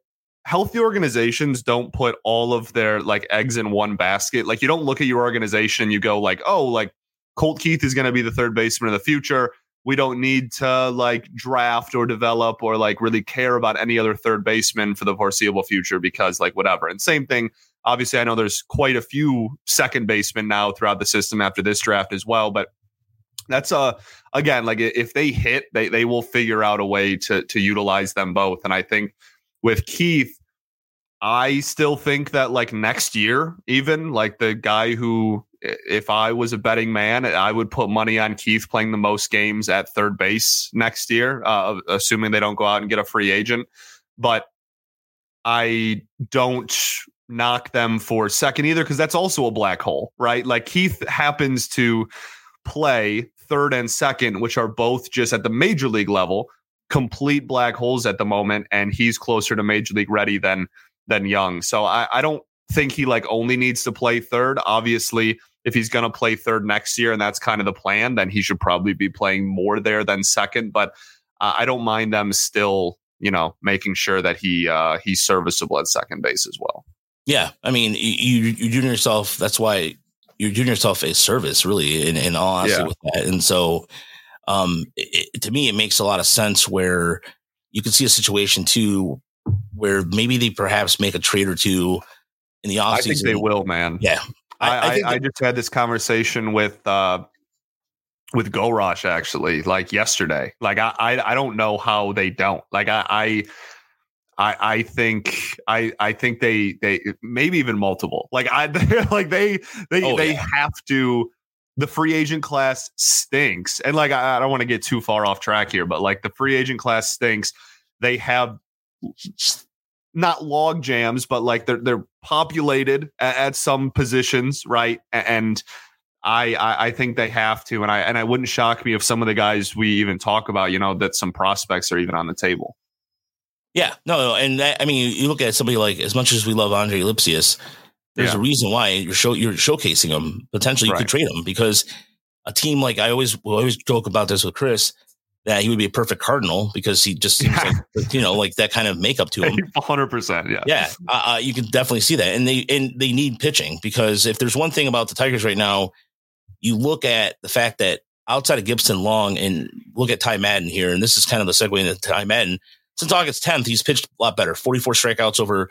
healthy organizations don't put all of their like eggs in one basket. Like, you don't look at your organization and you go like, oh, like Colt Keith is going to be the third baseman of the future. we don't need to like draft or develop or like really care about any other third baseman for the foreseeable future because like whatever. And same thing. Obviously, I know there's quite a few second basemen now throughout the system after this draft as well, but that's a again like if they hit, they they will figure out a way to to utilize them both. And I think with Keith, I still think that like next year, even like the guy who if I was a betting man, I would put money on Keith playing the most games at third base next year, uh, assuming they don't go out and get a free agent. But I don't knock them for second either because that's also a black hole, right? Like Keith happens to play third and second, which are both just at the major league level, complete black holes at the moment, and he's closer to major league ready than than Jung. So I, I don't think he like only needs to play third. Obviously, if he's going to play third next year and that's kind of the plan, then he should probably be playing more there than second. But uh, I don't mind them still, you know, making sure that he uh, he's serviceable at second base as well. Yeah, I mean, you you're doing yourself. That's why you're doing yourself a service, really, in, in all honesty, yeah. with that. And so, um, it, to me, it makes a lot of sense where you can see a situation too where maybe they perhaps make a trade or two in the offseason. I think they will, man. Yeah, I, I, I, I just had this conversation with uh, with Gorash actually, like yesterday. Like I, I, I don't know how they don't. Like I, I, I, I think I, I think they, they maybe even multiple. Like I, like they, they, oh, they yeah. have to. The free agent class stinks, and like I, I don't want to get too far off track here, but like the free agent class stinks. They have not log jams, but like they're they're populated at, at some positions, right? And I, I, I think they have to, and I and I wouldn't shock me if some of the guys we even talk about, you know, that some prospects are even on the table. Yeah, no, no and that, I mean, you look at somebody like as much as we love Andre Lipcius, there's yeah. a reason why you're show you're showcasing him. Potentially, you right. could trade him because a team like I always we always joke about this with Chris that he would be a perfect cardinal because he just seems yeah. like you know like that kind of makeup to him. Hundred percent, yeah, yeah. Uh, uh, you can definitely see that, and they and they need pitching because if there's one thing about the Tigers right now, you look at the fact that outside of Gipson Long and look at Ty Madden here, and this is kind of the segue into Ty Madden. Since August 10th, he's pitched a lot better. 44 strikeouts over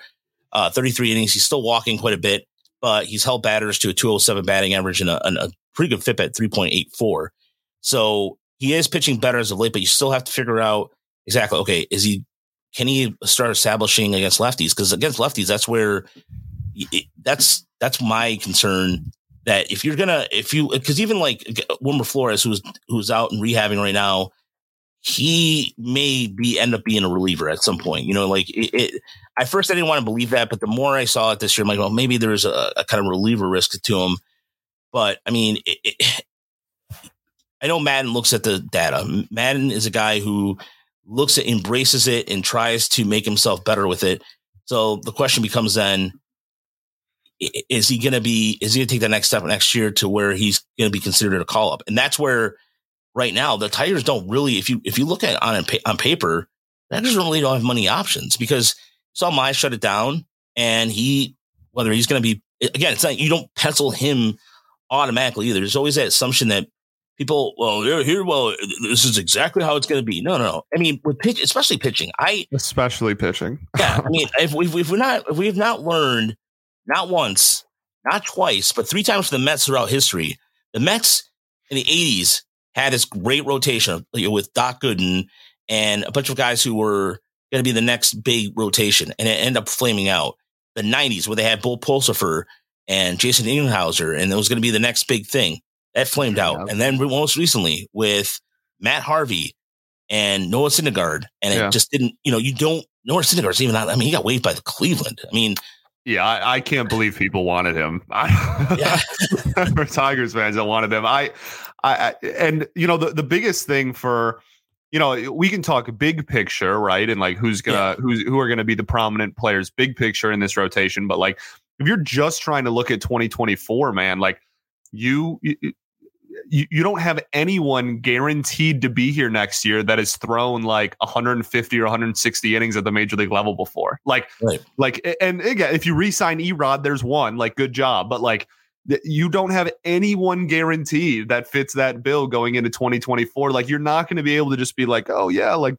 uh, 33 innings. He's still walking quite a bit, but he's held batters to a 207 batting average and a, a pretty good FIP at 3.84. So he is pitching better as of late, but you still have to figure out exactly, okay, is he, can he start establishing against lefties? Because against lefties, that's where, it, that's, that's my concern that if you're gonna, if you, because even like Wilmer Flores, who's, who's out and rehabbing right now, he may be end up being a reliever at some point. You know, like it, it, at first I didn't want to believe that, but the more I saw it this year, I'm like, well, maybe there's a, a kind of reliever risk to him. But I mean, I know Madden looks at the data. Madden is a guy who looks at, embraces it, and tries to make himself better with it. So the question becomes then: Is he going to be? Is he going to take the next step next year to where he's going to be considered a call up? And that's where, right now, the Tigers don't really. If you if you look at on on paper, Tigers really don't have money options because saw Mize shut it down, and he whether he's going to be again, it's not you don't pencil him automatically either. There's always that assumption that people, well, here, here, well, this is exactly how it's going to be. No, no, no. I mean, with pitch, especially pitching, I especially pitching. yeah, I mean, if we've, if we're not, if we've not learned, not once, not twice, but three times for the Mets throughout history, the Mets in the '80s had this great rotation with Doc Gooden and a bunch of guys who were going to be the next big rotation, and it ended up flaming out. The '90s, where they had Bill Pulsipher and Jason Isringhausen, and it was going to be the next big thing that flamed out. And then most recently with Matt Harvey and Noah Syndergaard, and it yeah. just didn't. You know, you don't Noah Syndergaard's even not. I mean, he got waived by the Cleveland. I mean. Yeah, I, I can't believe people wanted him. I, yeah. for Tigers fans that wanted him. I, I, and you know the the biggest thing for you know we can talk big picture right and like who's gonna yeah. who's who are gonna be the prominent players big picture in this rotation but like if you're just trying to look at 2024 man like you, you you, don't have anyone guaranteed to be here next year that has thrown like 150 or 160 innings at the major league level before. Like, right. like, and again, if you re-sign Erod, there's one. Like, good job, but like, you don't have anyone guaranteed that fits that bill going into 2024. Like you're not going to be able to just be like, oh yeah, like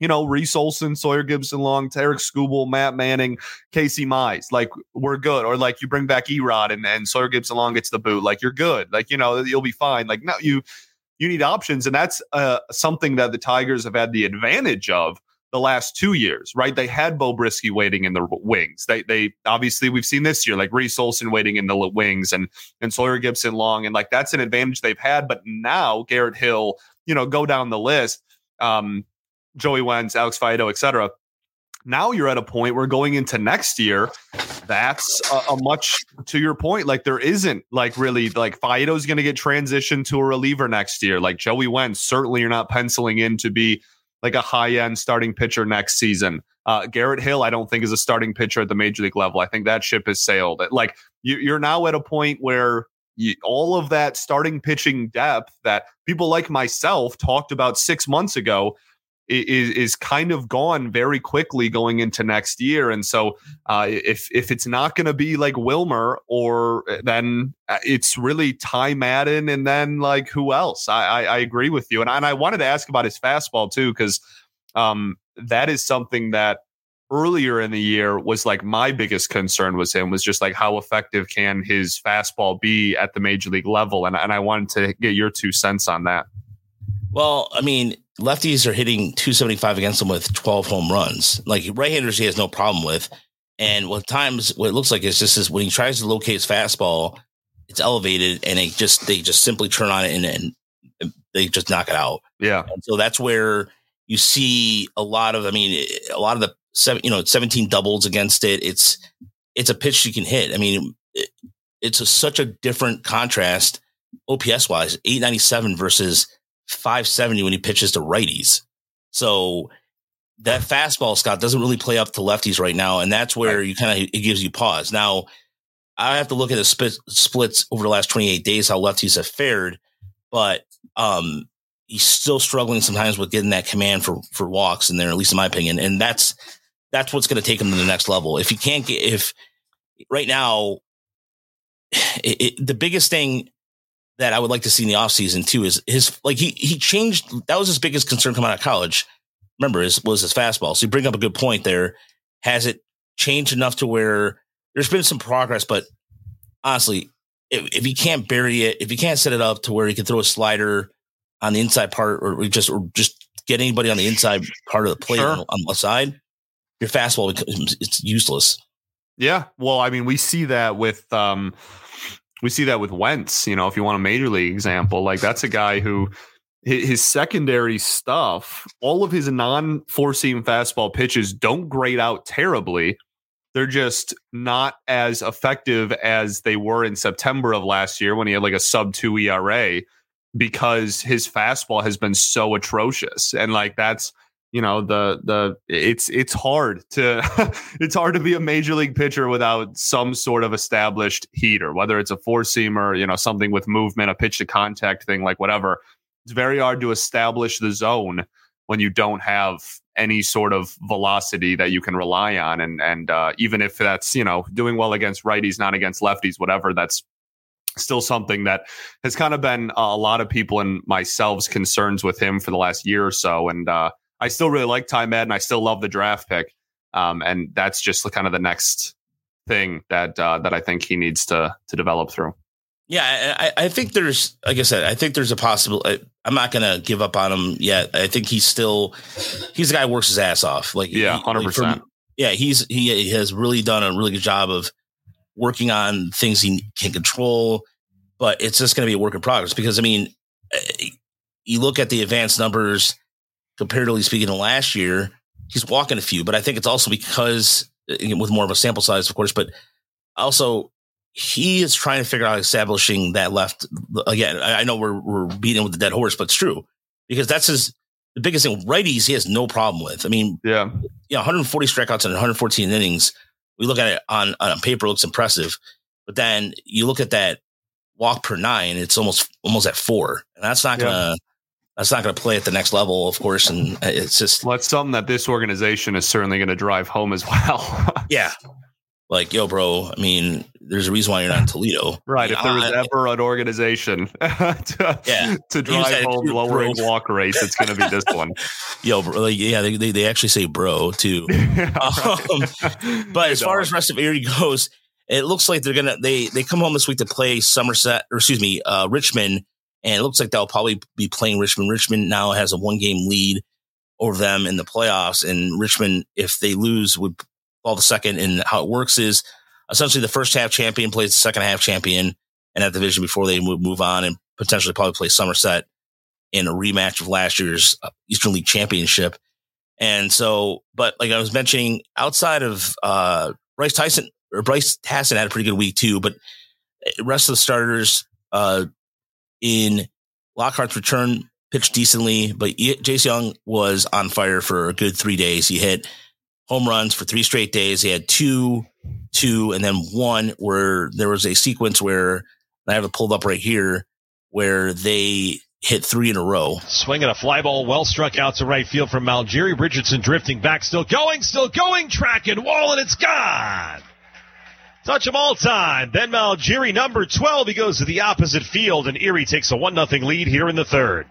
you know, Reese Olson, Sawyer Gipson Long, Tarik Skubal, Matt Manning, Casey Mize. Like, we're good. Or like you bring back Erod and, and Sawyer Gipson Long gets the boot. Like, you're good. Like, you know, you'll be fine. Like, now you you need options. And that's uh, something that the Tigers have had the advantage of the last two years, right? They had Beau Brieske waiting in the wings. They they obviously we've seen this year, like Reese Olson waiting in the wings and and Sawyer Gipson Long. And like that's an advantage they've had. But now Garrett Hill, you know, go down the list. Um, Joey Wentz, Alex Faedo, etc. Now you're at a point where going into next year, that's a, a much to your point. Like there isn't like really like Faedo's going to get transitioned to a reliever next year. Like Joey Wentz, certainly you're not penciling in to be like a high end starting pitcher next season. Uh, Garrett Hill, I don't think is a starting pitcher at the major league level. I think that ship has sailed. Like you, are now at a point where you, all of that starting pitching depth that people like myself talked about six months ago is is kind of gone very quickly going into next year. And so, uh, if if it's not going to be like Wilmer, or uh, then uh, it's really Ty Madden, and then like who else? I I, I agree with you, and I, and I wanted to ask about his fastball too, because um, that is something that earlier in the year was like my biggest concern was him was just like how effective can his fastball be at the major league level, and and I wanted to get your two cents on that. Well, I mean, lefties are hitting 275 against him with 12 home runs. Like right-handers, he has no problem with. And with times, what it looks like is just is when he tries to locate his fastball, it's elevated, and they just they just simply turn on it and, and they just knock it out. Yeah. And so that's where you see a lot of. I mean, a lot of the seven, you know, 17 doubles against it. It's it's a pitch you can hit. I mean, it, it's a, such a different contrast OPS wise. 897 versus 570 when he pitches to righties. So that fastball, Scott, doesn't really play up to lefties right now. And that's where you kind of, it gives you pause. Now, I have to look at the split, splits over the last 28 days, how lefties have fared, but um, he's still struggling sometimes with getting that command for, for walks in there, at least in my opinion. And that's, that's what's going to take him to the next level. If you can't get, if right now, it, it, the biggest thing that I would like to see in the offseason too is his like he he changed that was his biggest concern coming out of college. Remember, his was his fastball. So you bring up a good point there. Has it changed enough to where there's been some progress, but honestly, if, if he can't bury it, if he can't set it up to where he can throw a slider on the inside part or just or just get anybody on the inside part of the plate sure. on, on the side, your fastball becomes it's useless. Yeah. Well, I mean, we see that with um we see that with Wentz. You know, if you want a major league example, like that's a guy who his secondary stuff, all of his non four seam fastball pitches don't grade out terribly. They're just not as effective as they were in September of last year when he had like a sub two ERA because his fastball has been so atrocious. And like that's you know the the it's it's hard to it's hard to be a major league pitcher without some sort of established heater whether it's a four seamer you know something with movement a pitch to contact thing like whatever. It's very hard to establish the zone when you don't have any sort of velocity that you can rely on and and uh, even if that's you know doing well against righties not against lefties whatever that's still something that has kind of been a lot of people and myself's concerns with him for the last year or so and uh I still really like Ty Madden. I still love the draft pick. Um, and that's just kind of the next thing that uh, that I think he needs to to develop through. Yeah, I, I think there's, like I said, I think there's a possible. I'm not gonna give up on him yet. I think he's still, he's the guy who works his ass off. Like, yeah, hundred like percent. Yeah, he's he has really done a really good job of working on things he can control, but it's just going to be a work in progress because I mean, eh, you look at the advanced numbers comparatively speaking to last year, he's walking a few, but I think it's also because uh, with more of a sample size, of course, but also he is trying to figure out establishing that left again. I know we're we're beating with the dead horse, but it's true because that's his the biggest thing. Righties he has no problem with. I mean, yeah, yeah, 140 strikeouts and 114 innings. We look at it on on paper, looks impressive, but then you look at that walk per nine, it's almost almost at four, and that's not gonna that's not going to play at the next level, of course. And it's just well, it's something that this organization is certainly going to drive home as well. yeah, like yo, bro. I mean, there's a reason why you're not in Toledo. right. If there was ever an organization to, yeah. to drive home lowering bro. walk rates, it's going to be this one. Yo, bro, like, yeah, they, they, they, actually say bro too. yeah, um, but as far as rest of Erie goes, it looks like they're gonna they they come home this week to play Somerset or excuse me uh, Richmond, and it looks like they'll probably be playing Richmond. Richmond now has a one game lead over them in the playoffs, and Richmond, if they lose, would fall the second. And how it works is essentially the first half champion plays the second half champion in that division before they move, on and potentially probably play Somerset in a rematch of last year's uh, Eastern League Championship. And so, but like I was mentioning, outside of uh, Bryce Tyson or Bryce Hassan had a pretty good week too, but the rest of the starters uh, in Lockhart's return pitched decently, but Jace Jung was on fire for a good three days. He hit home runs for three straight days. He had two, two, and then one where there was a sequence where I have it pulled up right here where they hit three in a row. Swinging a fly ball, well struck out to right field from Malgeri. Richardson drifting back, still going, still going, tracking wall, and it's gone. Touch him all time. Ben Malgeri, number 12. He goes to the opposite field, and Erie takes a 1 0 lead here in the third.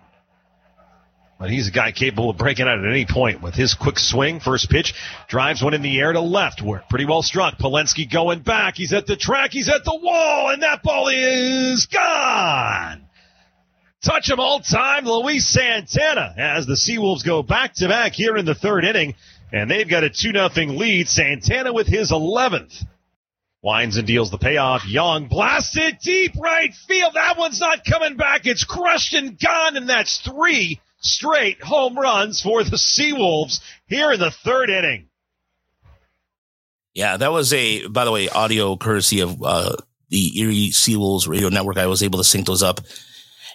But he's a guy capable of breaking out at any point with his quick swing. First pitch drives one in the air to left. Pretty well struck. Polensky going back. He's at the track. He's at the wall, and that ball is gone. Touch him all time, Luis Santana, as the Seawolves go back to back here in the third inning, and they've got a 2 0 lead. Santana with his 11th. Winds and deals the payoff. Jung blasted deep right field. That one's not coming back. It's crushed and gone, and that's three straight home runs for the Seawolves here in the third inning. Yeah, that was a, by the way, audio courtesy of uh, the Erie Seawolves radio network. I was able to sync those up.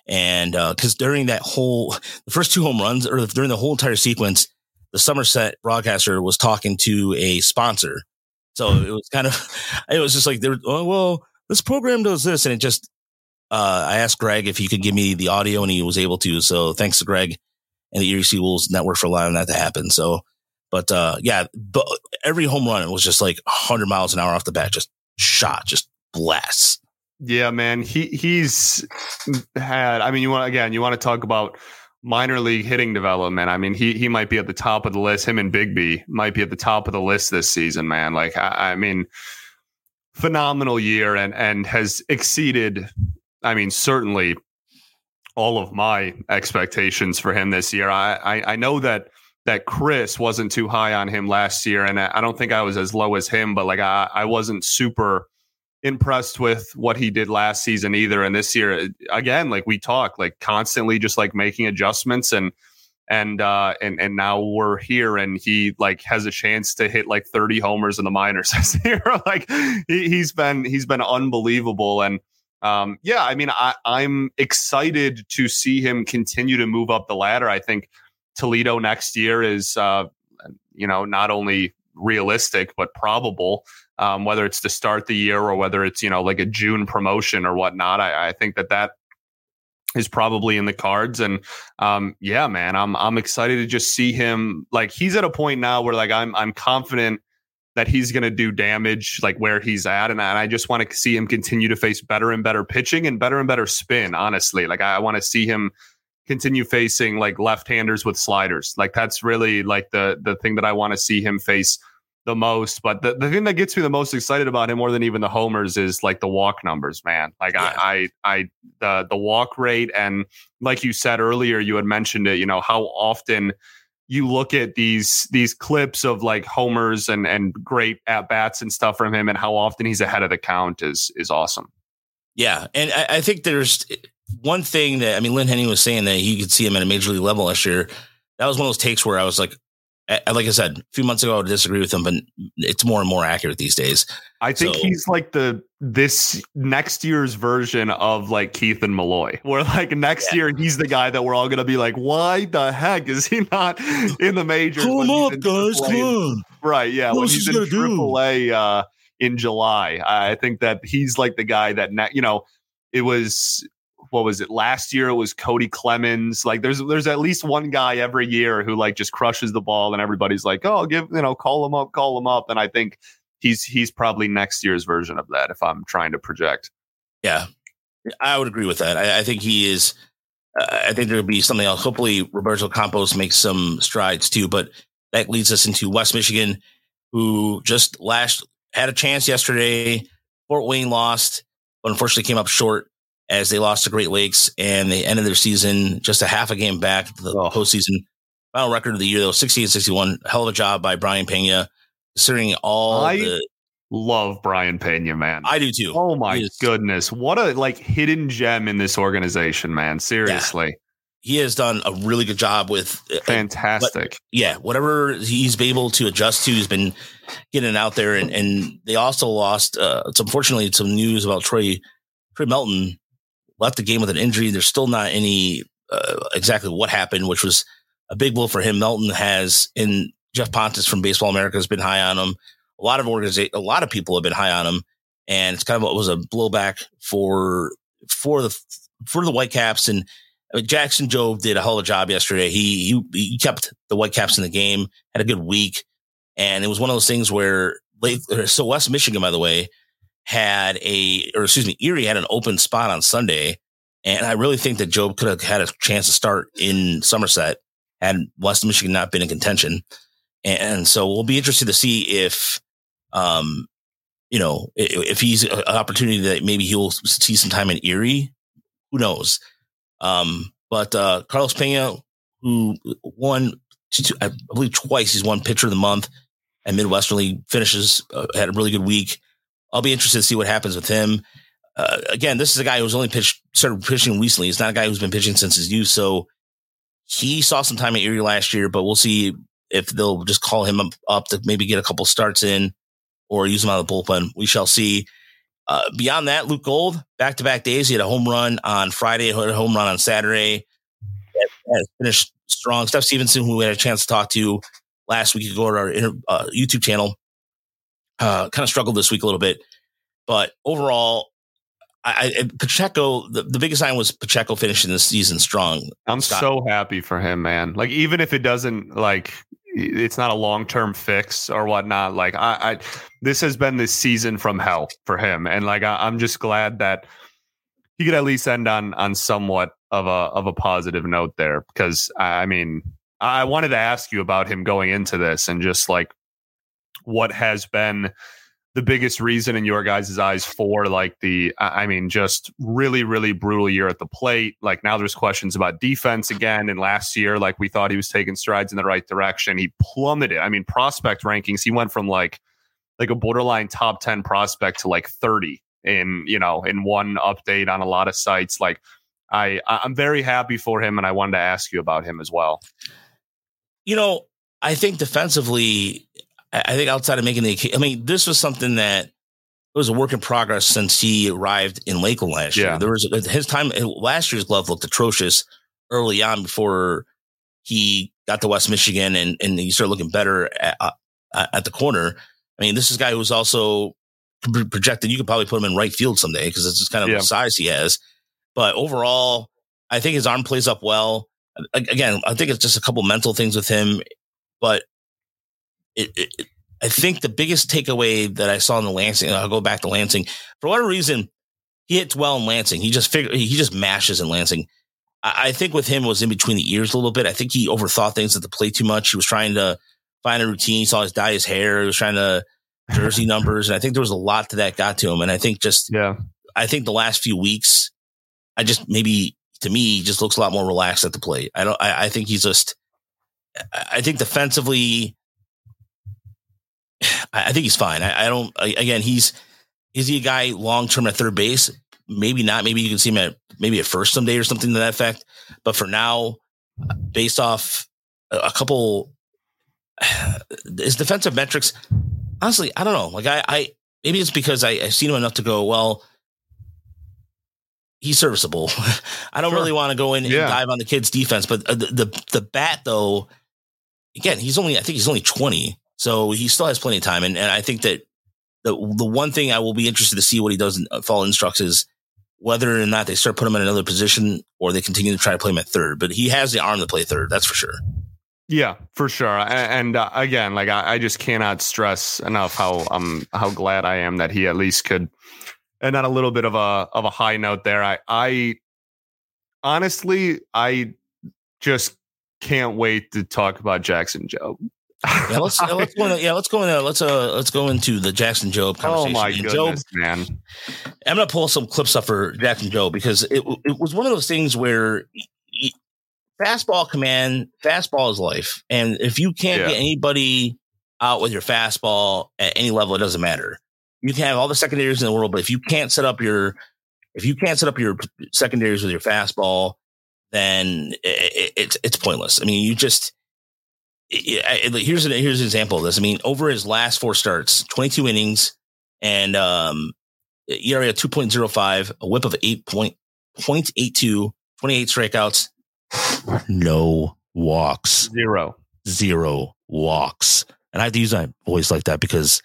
And because uh, during that whole, the first two home runs, or during the whole entire sequence, the Somerset broadcaster was talking to a sponsor. So it was kind of, it was just like, there, oh, well, this program does this. And it just, uh, I asked Greg if he could give me the audio and he was able to. So thanks to Greg and the Erie Seawolves network for allowing that to happen. So, but, uh, yeah, but every home run, it was just like 100 miles an hour off the bat, just shot, just blasts. Yeah, man. He, he's had, I mean, you want, again, you want to talk about minor league hitting development. I mean, he, he might be at the top of the list. Him and Bigbie might be at the top of the list this season, man. Like, I, I mean, phenomenal year and, and has exceeded I mean, certainly all of my expectations for him this year. I, I, I know that that Chris wasn't too high on him last year, and I don't think I was as low as him, but like I, I wasn't super impressed with what he did last season either. And this year, again, like we talk, like constantly just like making adjustments and and uh and and now we're here and he like has a chance to hit like 30 homers in the minors this year. like he, he's been he's been unbelievable and um, yeah, I mean, I, I'm excited to see him continue to move up the ladder. I think Toledo next year is, uh, you know, not only realistic but probable. Um, whether it's to start the year or whether it's you know like a June promotion or whatnot, I, I think that that is probably in the cards. And um, yeah, man, I'm I'm excited to just see him. Like he's at a point now where like I'm I'm confident that he's going to do damage like where he's at. And I, just want to see him continue to face better and better pitching and better and better spin, honestly. Like I, I want to see him continue facing like left-handers with sliders. Like that's really like the the thing that I want to see him face the most. But the, the thing that gets me the most excited about him more than even the homers is like the walk numbers, man. Like yeah. I, I I the the walk rate and like you said earlier, you had mentioned it, you know, how often you look at these these clips of like homers and and great at bats and stuff from him and how often he's ahead of the count is is awesome. Yeah, and I, I think there's eh, one thing that I mean, Lynn Henning was saying that he could see him at a major league level last year. That was one of those takes where I was like, like I said, a few months ago, I would disagree with him, but it's more and more accurate these days. I think so, he's like the this next year's version of like Keith and Malloy, where like next yeah. year he's the guy that we're all gonna be like, why the heck is he not in the majors? Come up, guys, come on. Right, yeah. What when he's in Triple A uh, in July, I think that he's like the guy that ne- you know it was what was it last year? It was Cody Clemens. Like there's there's at least one guy every year who like just crushes the ball, and everybody's like, oh, give you know, call him up, call him up. And I think he's he's probably next year's version of that. If I'm trying to project, yeah, I would agree with that. I, I think he is. Uh, I think there'll be something else. Hopefully, Roberto Campos makes some strides too. But that leads us into West Michigan, who just last had a chance yesterday. Fort Wayne lost, but unfortunately came up short as they lost to Great Lakes and they ended their season just a half a game back the oh. postseason. Final record of the year, though, 60 and 61. Hell of a job by Brayan Pena, considering all I the. Love Brayan Pena, man. I do too. Oh my goodness. What a like hidden gem in this organization, man. Seriously. Yeah he has done a really good job with uh, fantastic. But, yeah, whatever he's been able to adjust to, he's been getting out there. And, and they also lost. Uh, it's unfortunately some news about Troy Trey Melton left the game with an injury. There's still not any uh, exactly what happened, which was a big blow for him. Melton has, and Jeff Pontes from Baseball America has been high on him. A lot of organiza- a lot of people have been high on him, and it's kind of what was a blowback for for the for the Whitecaps. And I mean, Jackson Jobe did a hell of a job yesterday. He, he he kept the Whitecaps in the game, had a good week, and it was one of those things where late. So West Michigan, by the way, had a, or excuse me, Erie had an open spot on Sunday. And I really think that Jobe could have had a chance to start in Somerset had West Michigan not been in contention. And so we'll be interested to see if, um, you know, if he's an opportunity that maybe he'll see some time in Erie. Who knows? Um, but uh, Carlos Pena, who won, I believe twice, he's won Pitcher of the Month and Midwestern League finishes, uh, had a really good week. I'll be interested to see what happens with him. Uh, again, this is a guy who's only pitched, started pitching recently. He's not a guy who's been pitching since his youth. So he saw some time at Erie last year, but we'll see if they'll just call him up to maybe get a couple starts in or use him out of the bullpen. We shall see. Uh, beyond that, Luke Gold, back to back days. He had a home run on Friday, had a home run on Saturday. Had finished strong. Seth Stephenson, who we had a chance to talk to last week, you go to our uh, YouTube channel uh, kind of struggled this week a little bit, but overall, I, I Pacheco. The, the biggest sign was Pacheco finishing the season strong. I'm Scott. so happy for him, man. Like even if it doesn't like it's not a long term fix or whatnot. Like I, I, this has been this season from hell for him, and like I, am just glad that he could at least end on on somewhat of a of a positive note there. Because I mean, I wanted to ask you about him going into this and just like what has been the biggest reason in your guys' eyes for like the I mean just really really brutal year at the plate? Like now there's questions about defense again and last year like we thought he was taking strides in the right direction. He plummeted. I mean prospect rankings he went from like like a borderline top 10 prospect to like 30 in you know in one update on a lot of sites. Like I I'm very happy for him and I wanted to ask you about him as well. You know I think defensively I think outside of making the, I mean, this was something that it was a work in progress since he arrived in Lakeland last yeah. year. There was his time last year's glove looked atrocious early on before he got to West Michigan and and he started looking better at, uh, at the corner. I mean, this is a guy who's also projected. You could probably put him in right field someday because it's just kind of yeah. the size he has. But overall, I think his arm plays up well. Again, I think it's just a couple mental things with him, but it, it, I think the biggest takeaway that I saw in the Lansing, I'll go back to Lansing. For whatever reason, he hits well in Lansing. He just figure he just mashes in Lansing. I, I think with him was in between the ears a little bit. I think he overthought things at the plate too much. He was trying to find a routine. He saw his dye his hair. He was trying to jersey numbers, and I think there was a lot to that got to him. And I think just yeah, I think the last few weeks, I just maybe to me he just looks a lot more relaxed at the plate. I don't. I, I think he's just. I think defensively, I think he's fine. I, I don't. I, again, he's is he a guy long term at third base? Maybe not. Maybe you can see him at maybe at first someday or something to that effect. But for now, based off a, couple his defensive metrics, honestly, I don't know. Like I, I maybe it's because I, I've seen him enough to go well. He's serviceable. I don't sure. really want to go in and yeah. dive on the kid's defense, but uh, the, the the bat though, again, he's only I think he's only twenty. So he still has plenty of time. And, and I think that the, the one thing I will be interested to see what he does in uh, fall instructs is whether or not they start putting him in another position or they continue to try to play him at third. But he has the arm to play third. That's for sure. Yeah, for sure. And, uh, again, like I, I, just cannot stress enough how um how glad I am that he at least could. And on a little bit of a of a high note there, I I honestly I just can't wait to talk about Jackson Jobe. Yeah, let's let's go. In, yeah, let's go in. Let's uh let's go into the Jackson Jobe conversation. Oh my and goodness, Jobe, man! I'm gonna pull some clips up for Jackson Jobe because it it was one of those things where fastball command, fastball is life. And if you can't yeah. get anybody out with your fastball at any level, it doesn't matter. You can have all the secondaries in the world, but if you can't set up your if you can't set up your secondaries with your fastball, then it, it, it's it's pointless. I mean, you just here's an here's an example of this. I mean, over his last four starts, 22 innings, and um, ERA of 2.05, a WHIP of 8.82, 28 strikeouts, no walks. Zero. Zero walks. And I have to use my voice like that because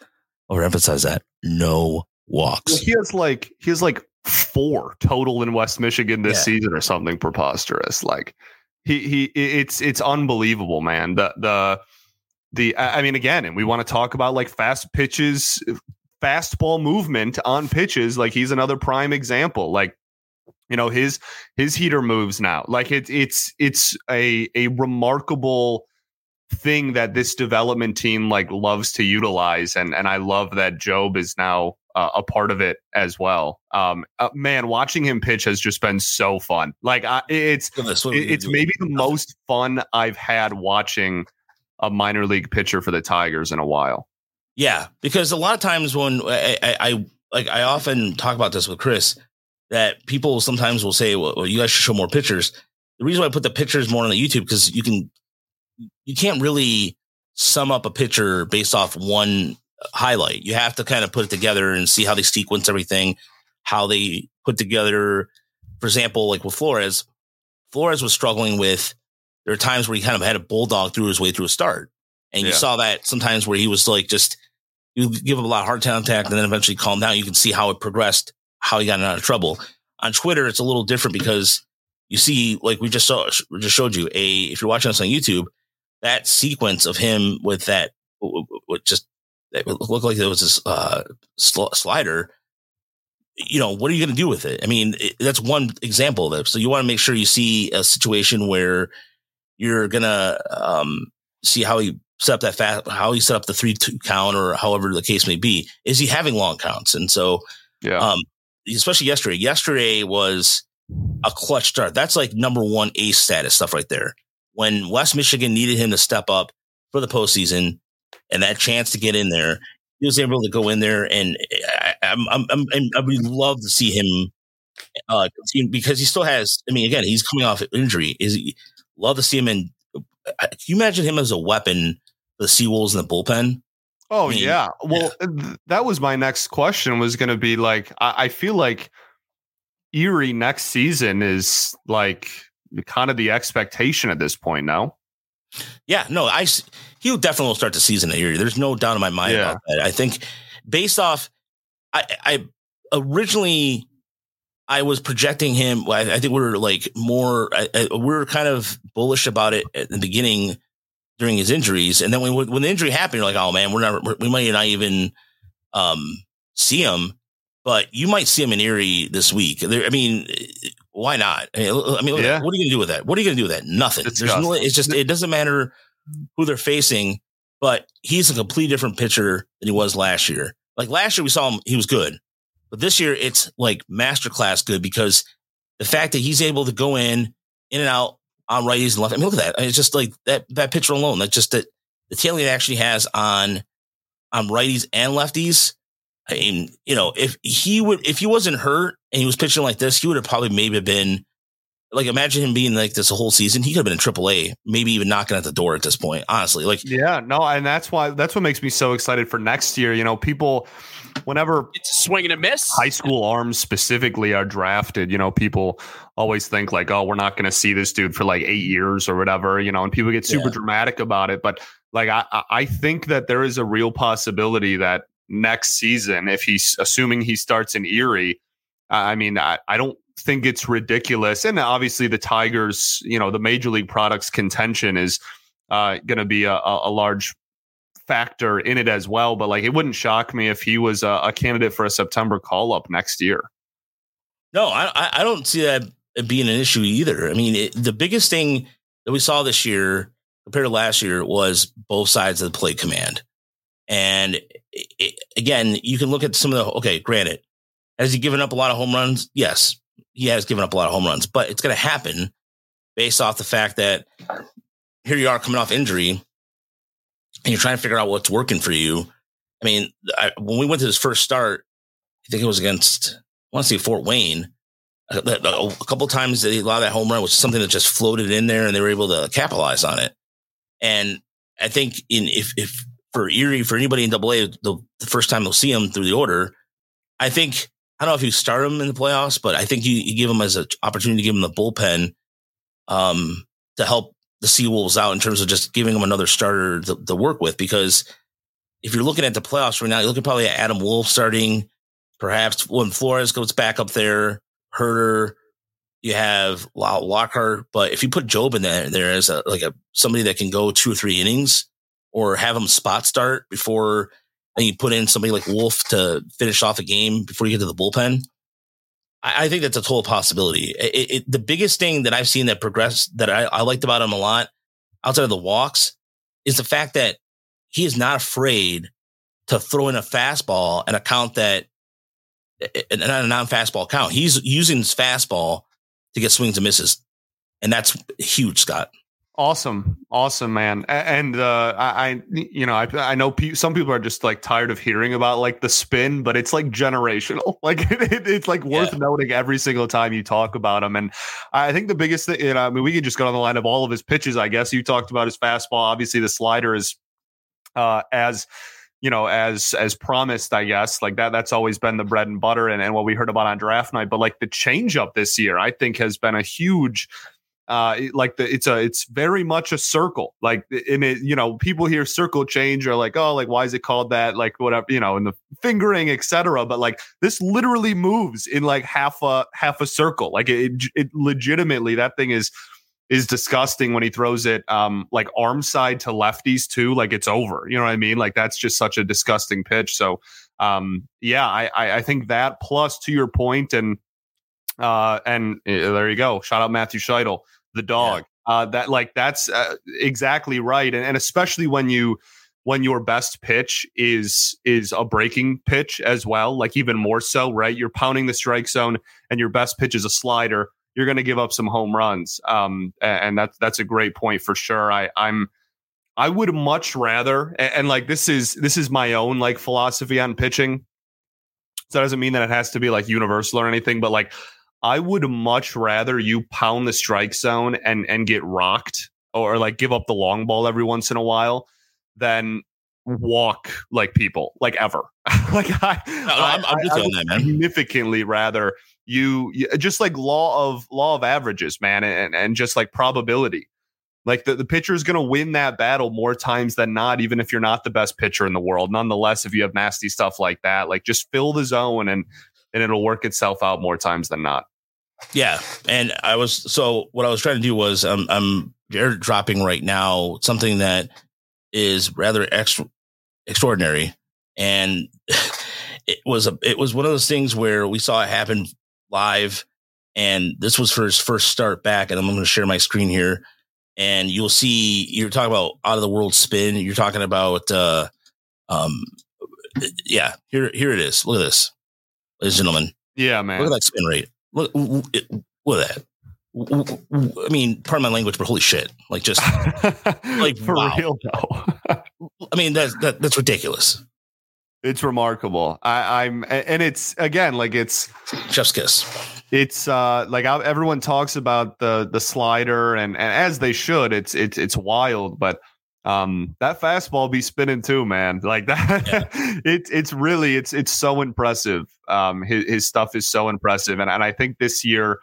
overemphasize that. No walks. Well, he has like he has like four total in West Michigan this yeah. season or something preposterous. Like he he it's it's unbelievable, man. The the the I mean again, and we want to talk about like fast pitches, fastball movement on pitches. Like he's another prime example. Like you know his his heater moves now like it, it's it's a a remarkable thing that this development team like loves to utilize and and I love that Jobe is now uh, a part of it as well. Um uh, man watching him pitch has just been so fun. Like I, it's it's maybe the most fun I've had watching a minor league pitcher for the Tigers in a while. Yeah, because a lot of times when I, I, I like I often talk about this with Chris that people sometimes will say, well, you guys should show more pictures. The reason why I put the pictures more on the YouTube because you can, you can't really sum up a picture based off one highlight. You have to kind of put it together and see how they sequence everything, how they put together. For example, like with Flores, Flores was struggling with. There are times where he kind of had a bulldog through his way through a start, and yeah. you saw that sometimes where he was like just you give him a lot of hard contact and then eventually calm down. You can see how it progressed how he got out of trouble. On Twitter, it's a little different because you see, like we just saw, we just showed you a, if you're watching us on YouTube, that sequence of him with that, with just, it looked like there was this uh, sl- slider. You know, what are you going to do with it? I mean, it, that's one example of it. So you want to make sure you see a situation where you're going to um, see how he set up that fast, how he set up the three two count or however the case may be. Is he having long counts? And so, yeah. Um, especially yesterday. Yesterday was a clutch start. That's like number one ace status stuff right there. When West Michigan needed him to step up for the postseason and that chance to get in there, he was able to go in there, and I, I'm, I'm, I'm, I would love to see him uh, because he still has. I mean, again, he's coming off an injury. Is he, love to see him in? Can you imagine him as a weapon? The Seawolves in the bullpen. Oh I mean, yeah. Well, yeah. that was my next question. Was going to be like, I, I feel like Erie next season is like kind of the expectation at this point now. Yeah, no, I he'll definitely start the season at Erie. There's no doubt in my mind yeah. about that. I think based off, I, I originally I was projecting him. I, I think we are like more. I, I, we are kind of bullish about it at the beginning during his injuries. And then when when the injury happened, you're like, oh man, we're not we might not even um, see him, but you might see him in Erie this week. There, I mean, why not? I mean, I mean yeah. what are you gonna do with that? What are you gonna do with that? Nothing. It's There's no. It's just it doesn't matter who they're facing, but he's a completely different pitcher than he was last year. Like last year, we saw him; he was good, but this year it's like masterclass good because the fact that he's able to go in, in and out, on righties and left. I mean, look at that. I mean, it's just like that that pitcher alone. That's just that the tailing it actually has on on righties and lefties. I mean, you know, if he would, if he wasn't hurt and he was pitching like this, he would have probably maybe been like, imagine him being like this a whole season. He could have been in AAA, maybe even knocking at the door at this point. Honestly, like, yeah, no, and that's why that's what makes me so excited for next year. You know, people whenever it's swinging a miss. High school arms specifically are drafted. You know, people always think like, oh, we're not going to see this dude for like eight years or whatever. You know, and people get super yeah. dramatic about it. But like, I I think that there is a real possibility that next season, if he's assuming he starts in Erie, I mean, I, I don't think it's ridiculous. And obviously, the Tigers, you know, the major league products contention is uh, going to be a, a, large factor in it as well. But like, it wouldn't shock me if he was a, a candidate for a September call up next year. No, I, I don't see that being an issue either. I mean, it, the biggest thing that we saw this year compared to last year was both sides of the play command. And it, again, you can look at some of the, okay, granted, has he given up a lot of home runs? Yes, he has given up a lot of home runs, but it's going to happen based off the fact that here you are coming off injury and you're trying to figure out what's working for you. I mean, I, when we went to his first start, I think it was against, I want to say Fort Wayne. Uh, a, a, uh, a couple times they allowed that home run was something that just floated in there and they were able to capitalize on it. And I think in if if for Erie for anybody in Double A, the, the first time they'll see him through the order, I think I don't know if you start him in the playoffs, but I think you, you give him as an opportunity to give him the bullpen um, to help the Seawolves out in terms of just giving him another starter to, to, work with. Because if you're looking at the playoffs right now, you're looking probably at Adam Wolf starting, perhaps when Flores goes back up there, Herder, you have Lockhart. But if you put Jobe in there, there as a like a somebody that can go two or three innings, or have him spot start before and you put in somebody like Wolf to finish off a game before you get to the bullpen. I, I think that's a total possibility. It, it, the biggest thing that I've seen that progressed that I, I liked about him a lot outside of the walks is the fact that he is not afraid to throw in a fastball and a count that and a non-fastball count. He's using his fastball to get swings and misses, and that's huge, Scott. Awesome, awesome, man. And uh, I, you know, I, I know pe- some people are just like tired of hearing about like the spin, but it's like generational. Like it, it, it's like worth yeah. noting every single time you talk about him. And I think the biggest thing, you know, I mean, we can just go on the line of all of his pitches. I guess you talked about his fastball. Obviously, the slider is uh, as you know, as as promised, I guess. Like that that's always been the bread and butter and, and what we heard about on draft night. But like the changeup this year, I think has been a huge uh like the it's a it's very much a circle like in it you know people hear circle change are like oh like why is it called that? Like whatever you know in the fingering etc but like this literally moves in like half a half a circle like it, it legitimately that thing is is disgusting when he throws it um like arm side to lefties too like it's over you know what i mean? Like that's just such a disgusting pitch so um yeah i i, I think that plus to your point and uh and uh, there you go shout out matthew Scheitel the dog. Yeah. Uh, that like that's uh, exactly right, and, and especially when you when your best pitch is is a breaking pitch as well, like even more so, right? You're pounding the strike zone, and your best pitch is a slider. You're going to give up some home runs, um, and that's that's a great point for sure. I I'm I would much rather, and, and like this is this is my own like philosophy on pitching. So that doesn't mean that it has to be like universal or anything, but like I would much rather you pound the strike zone and and get rocked or like give up the long ball every once in a while than walk like people like ever. like I, no, I'm, I'm just I, I that, man. significantly rather you, you, just like law of law of averages, man, and and just like probability. Like the, the pitcher is going to win that battle more times than not, even if you're not the best pitcher in the world. Nonetheless, if you have nasty stuff like that, like just fill the zone and and it'll work itself out more times than not. Yeah, and I was so what I was trying to do was um, I'm dropping right now something that is rather extra, extraordinary, and it was a it was one of those things where we saw it happen live, and this was for his first start back, and I'm going to share my screen here, and you'll see you're talking about out of the world spin, you're talking about uh, um, yeah, here here it is. Look at this ladies and gentlemen. Yeah, man. Look at that spin rate. Look, look at that. I mean, pardon my language, but holy shit! Like, just like for wow. real though. I mean, that's that, that's ridiculous. It's remarkable. I, I'm, and it's again like it's chef's kiss. It's uh like everyone talks about the the slider, and, and as they should. It's it's it's wild, but um that fastball be spinning too man. Like that yeah. it's it's really it's it's so impressive. Um his, his stuff is so impressive. And, and i think this year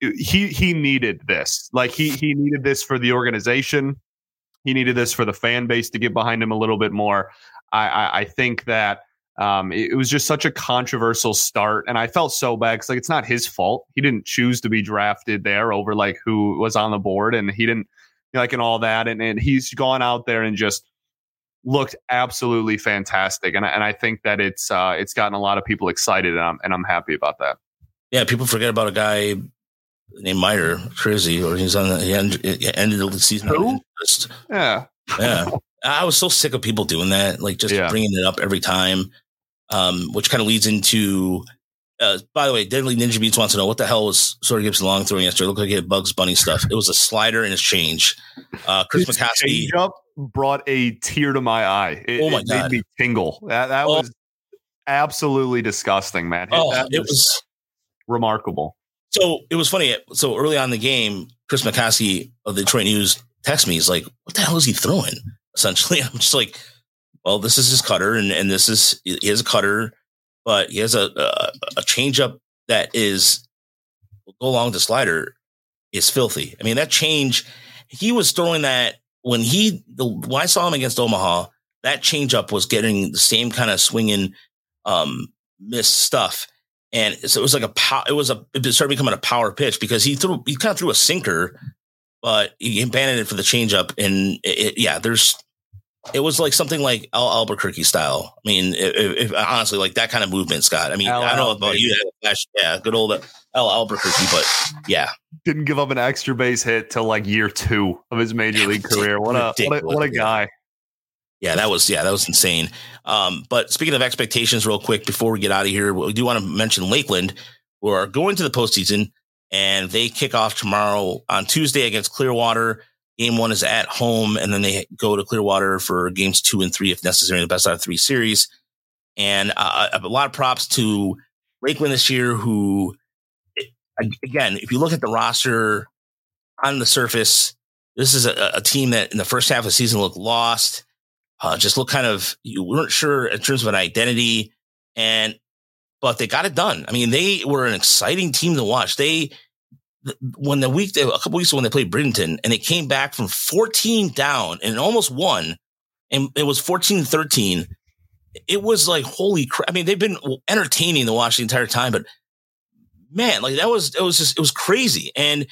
he he needed this. Like he he needed this for the organization. He needed this for the fan base to get behind him a little bit more. I i, I think that um, it, it, was just such a controversial start, and I felt so bad because like it's not his fault. He didn't choose to be drafted there over like who was on the board, and he didn't like and all that, and and he's gone out there and just looked absolutely fantastic, and and I think that it's uh, it's gotten a lot of people excited, and I'm and I'm happy about that. Yeah, people forget about a guy named Meyer crazy, or he's on the he ended, he ended the season. Who? Yeah, yeah. I was so sick of people doing that, like just yeah. bringing it up every time, um, which kind of leads into. Uh, by the way, Deadly Ninja Beats wants to know what the hell was Sawyer Gipson Long throwing yesterday. It looked like he had Bugs Bunny stuff. It was a slider and a change. Uh, Chris His McCosky up brought a tear to my eye. It, oh my it god, made me tingle. That that oh. was absolutely disgusting, man. Oh, it, it was, was remarkable. So it was funny. So early on in the game, Chris McCosky of the Detroit News text me. He's like, "What the hell is he throwing?" essentially. I'm just like, well, this is his cutter, and and this is he has a cutter, but he has a a, a changeup that is go along the slider is filthy. I mean, that change, he was throwing that when he the when I saw him against Omaha, that changeup was getting the same kind of swinging um miss stuff. And so it was like a pow, it was a it started becoming a power pitch because he threw he kind of threw a sinker, but he abandoned it for the changeup. And it, it, yeah, there's it was like something like Al Alburquerque style. I mean, if, if, honestly, like that kind of movement, Scott. I mean, Al I don't know about you. Yeah, good old Al Alburquerque, but yeah, didn't give up an extra base hit till like year two of his major league career. What a what a, what a guy. Yeah, that was yeah, that was insane. Um, but speaking of expectations, real quick before we get out of here, we do want to mention Lakeland, who are going to the postseason, and they kick off tomorrow on Tuesday against Clearwater. Game one is at home, and then they go to Clearwater for games two and three, if necessary, the best out of three series. And uh, a lot of props to Lakeland this year, who, again, if you look at the roster on the surface, this is a, a team that in the first half of the season looked lost, uh, just looked kind of, you weren't sure in terms of an identity. And, but they got it done. I mean, they were an exciting team to watch. They, when the week, a couple weeks ago when they played Bradenton and they came back from 14 down and almost won and it was 14 13. It was like, holy crap. I mean, they've been entertaining to watch the entire time, but man, like that was, it was just, it was crazy. And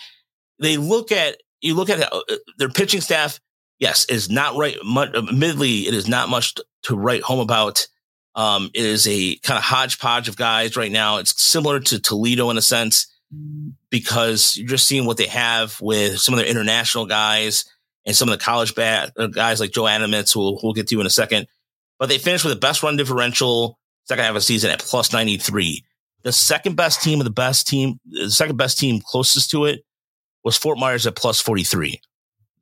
they look at, you look at uh, their pitching staff. Yes, is not right. Much, admittedly, it is not much to write home about. Um, it is a kind of hodgepodge of guys right now. It's similar to Toledo in a sense because you're just seeing what they have with some of their international guys and some of the college bat, uh, guys like Joe Animitz, who we'll get to in a second. But they finished with the best run differential second half of the season at plus 93. The second best team of the best team, the second best team closest to it was Fort Myers at plus 43.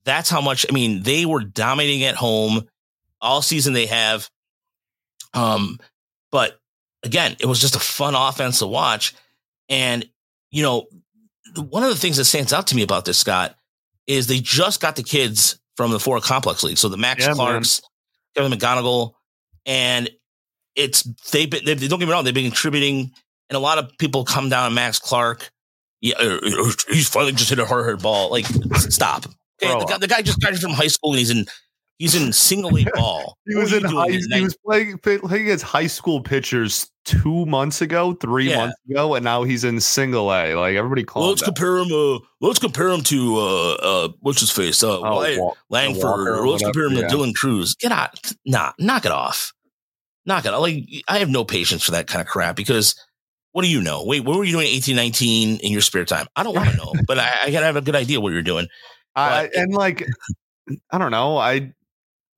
That's how much, I mean, they were dominating at home all season they have. Um, but again, it was just a fun offense to watch. And you know, one of the things that stands out to me about this, Scott, is they just got the kids from the four complex league. So the Max yeah, Clarks, man. Kevin McGonigle, and it's they've been, they don't get me wrong, they've been contributing, and a lot of people come down on Max Clark. Yeah, uh, uh, he's finally just hit a hard hit ball. Like, stop. Okay, the guy, the guy, just graduated from high school and he's in He's in single A ball. he was in high, he was playing, playing against high school pitchers two months ago, three yeah. months ago, and now he's in single A. Like everybody calls. let's compare him. Uh, let's compare him to uh, uh, what's his face? Uh, oh, Wyatt Langford. Walker, let's compare him yeah. to Dylan Crews. Get out! Nah, knock it off. Knock it off. Like I have no patience for that kind of crap because what do you know? Wait, what were you doing 18, 19 in your spare time? I don't want to know, but I, I, gotta have a good idea what you're doing. And like, I don't know. I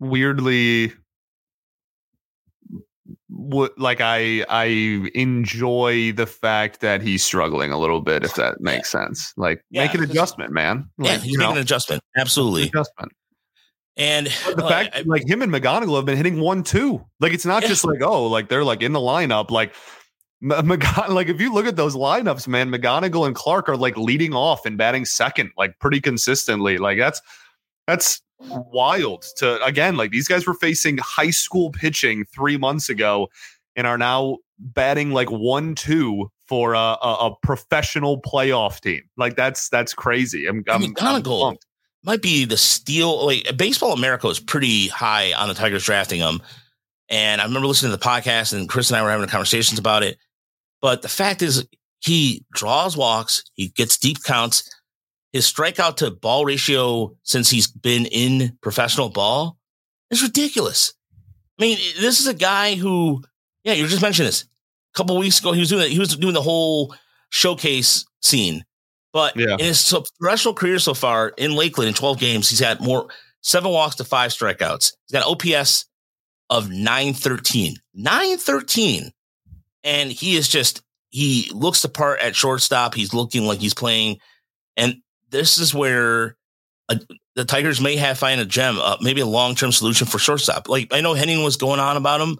weirdly what like I I enjoy the fact that he's struggling a little bit, if that makes yeah. sense. Like yeah, make an adjustment, man. Like, yeah, he's making know, an adjustment. Absolutely. Adjustment. And but the uh, fact I, like him and McGonigle have been hitting one two. Like it's not yeah. just like, oh, like they're like in the lineup. Like McGon- like if you look at those lineups, man, McGonigle and Clark are like leading off and batting second, like pretty consistently. Like that's that's wild to again like these guys were facing high school pitching three months ago and are now batting like one two for a, a, a professional playoff team. Like that's that's crazy. I'm, I'm, I'm might be the steal like baseball america is pretty high on the tigers drafting them and i remember listening to the podcast and chris and i were having conversations about it. But the fact is he draws walks he gets deep counts his strikeout to ball ratio since he's been in professional ball is ridiculous. I mean, this is a guy who, yeah, you just mentioned this. A couple weeks ago, he was doing he was doing the whole showcase scene. But yeah. in his professional career so far in Lakeland in 12 games, he's had more seven walks to five strikeouts. He's got OPS of 913. 913. And he is just, he looks the part at shortstop. He's looking like he's playing. And this is where a, the Tigers may have find a gem, uh, maybe a long term solution for shortstop. Like I know Henning was going on about him,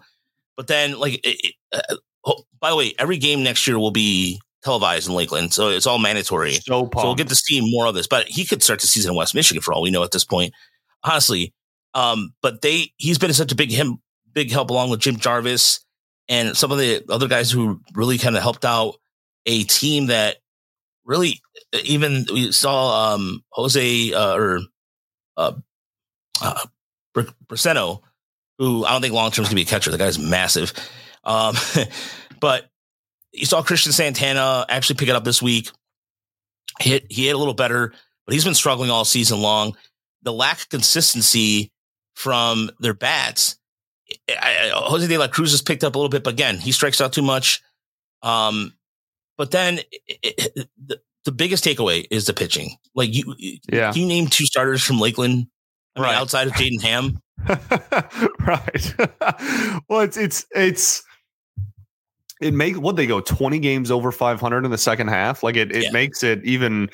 but then like, it, uh, oh, by the way, every game next year will be televised in Lakeland, so it's all mandatory. So, so we'll get to see more of this. But he could start the season in West Michigan for all we know at this point, honestly. Um, but they he's been such a big him big help along with Jim Jarvis and some of the other guys who really kind of helped out a team that really even we saw um, Jose uh, or uh, uh, who I don't think long term is going to be a catcher. The guy's massive. Um, but you saw Cristian Santana actually pick it up this week. He hit, he hit a little better, but he's been struggling all season long. The lack of consistency from their bats. I, I, Jose De La Cruz has picked up a little bit, but again, he strikes out too much. Um, but then it, it, the, the biggest takeaway is the pitching. Like you, yeah. You name two starters from Lakeland? I mean, right. outside of Jaden Hamm. right. well, it's it's it's it makes what they go 20 games over 500 in the second half like it, it yeah. makes it even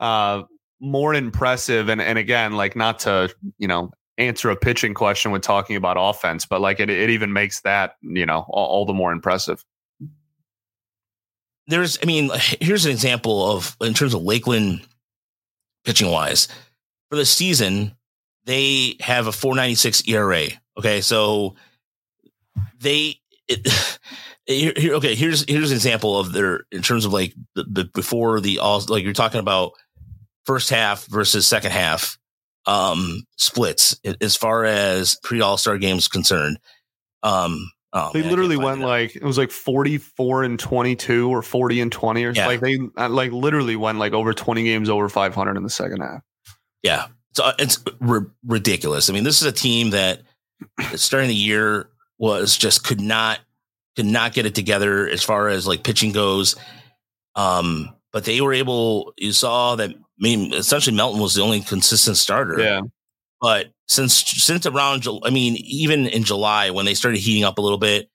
uh more impressive and and again like not to you know answer a pitching question when talking about offense but like it, it even makes that you know all, all the more impressive there's i mean here's an example of in terms of lakeland pitching wise for the season they have a 496 era okay so they it, here, here, okay, here's here's an example of their in terms of like the, the, before the all like you're talking about first half versus second half um splits as far as pre All Star games concerned. Um, oh, they man, literally went it like it was like 44 and 22 or 40 and 20 or yeah. like they uh, like literally went like over 20 games over 500 in the second half. Yeah, so it's r- ridiculous. I mean, this is a team that starting the year was just could not could not get it together as far as like pitching goes. Um, but they were able. You saw that. I mean, essentially, Melton was the only consistent starter. Yeah. But since since around, I mean, even in July when they started heating up a little bit,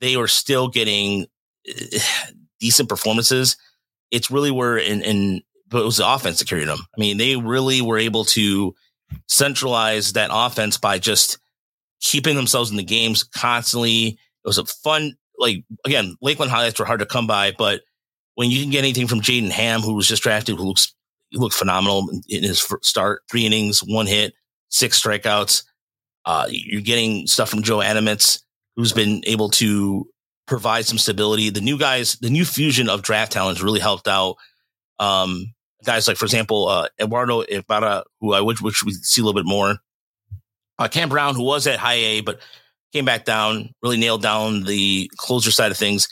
they were still getting eh, decent performances. It's really where in in but it was the offense that carried them. I mean, they really were able to centralize that offense by just keeping themselves in the games constantly it was a fun, like again, Lakeland highlights were hard to come by, but when you can get anything from Jaden Hamm, who was just drafted, who looks looked phenomenal in his start, three innings, one hit, six strikeouts. Uh, you're getting stuff from Joe Adamits, who's been able to provide some stability. The new guys, the new fusion of draft talents really helped out. Um, guys like, for example, uh, Eduardo Ibarra, who I wish, wish we see a little bit more. Uh, Cam Brown, who was at high A, but came back down, really nailed down the closer side of things.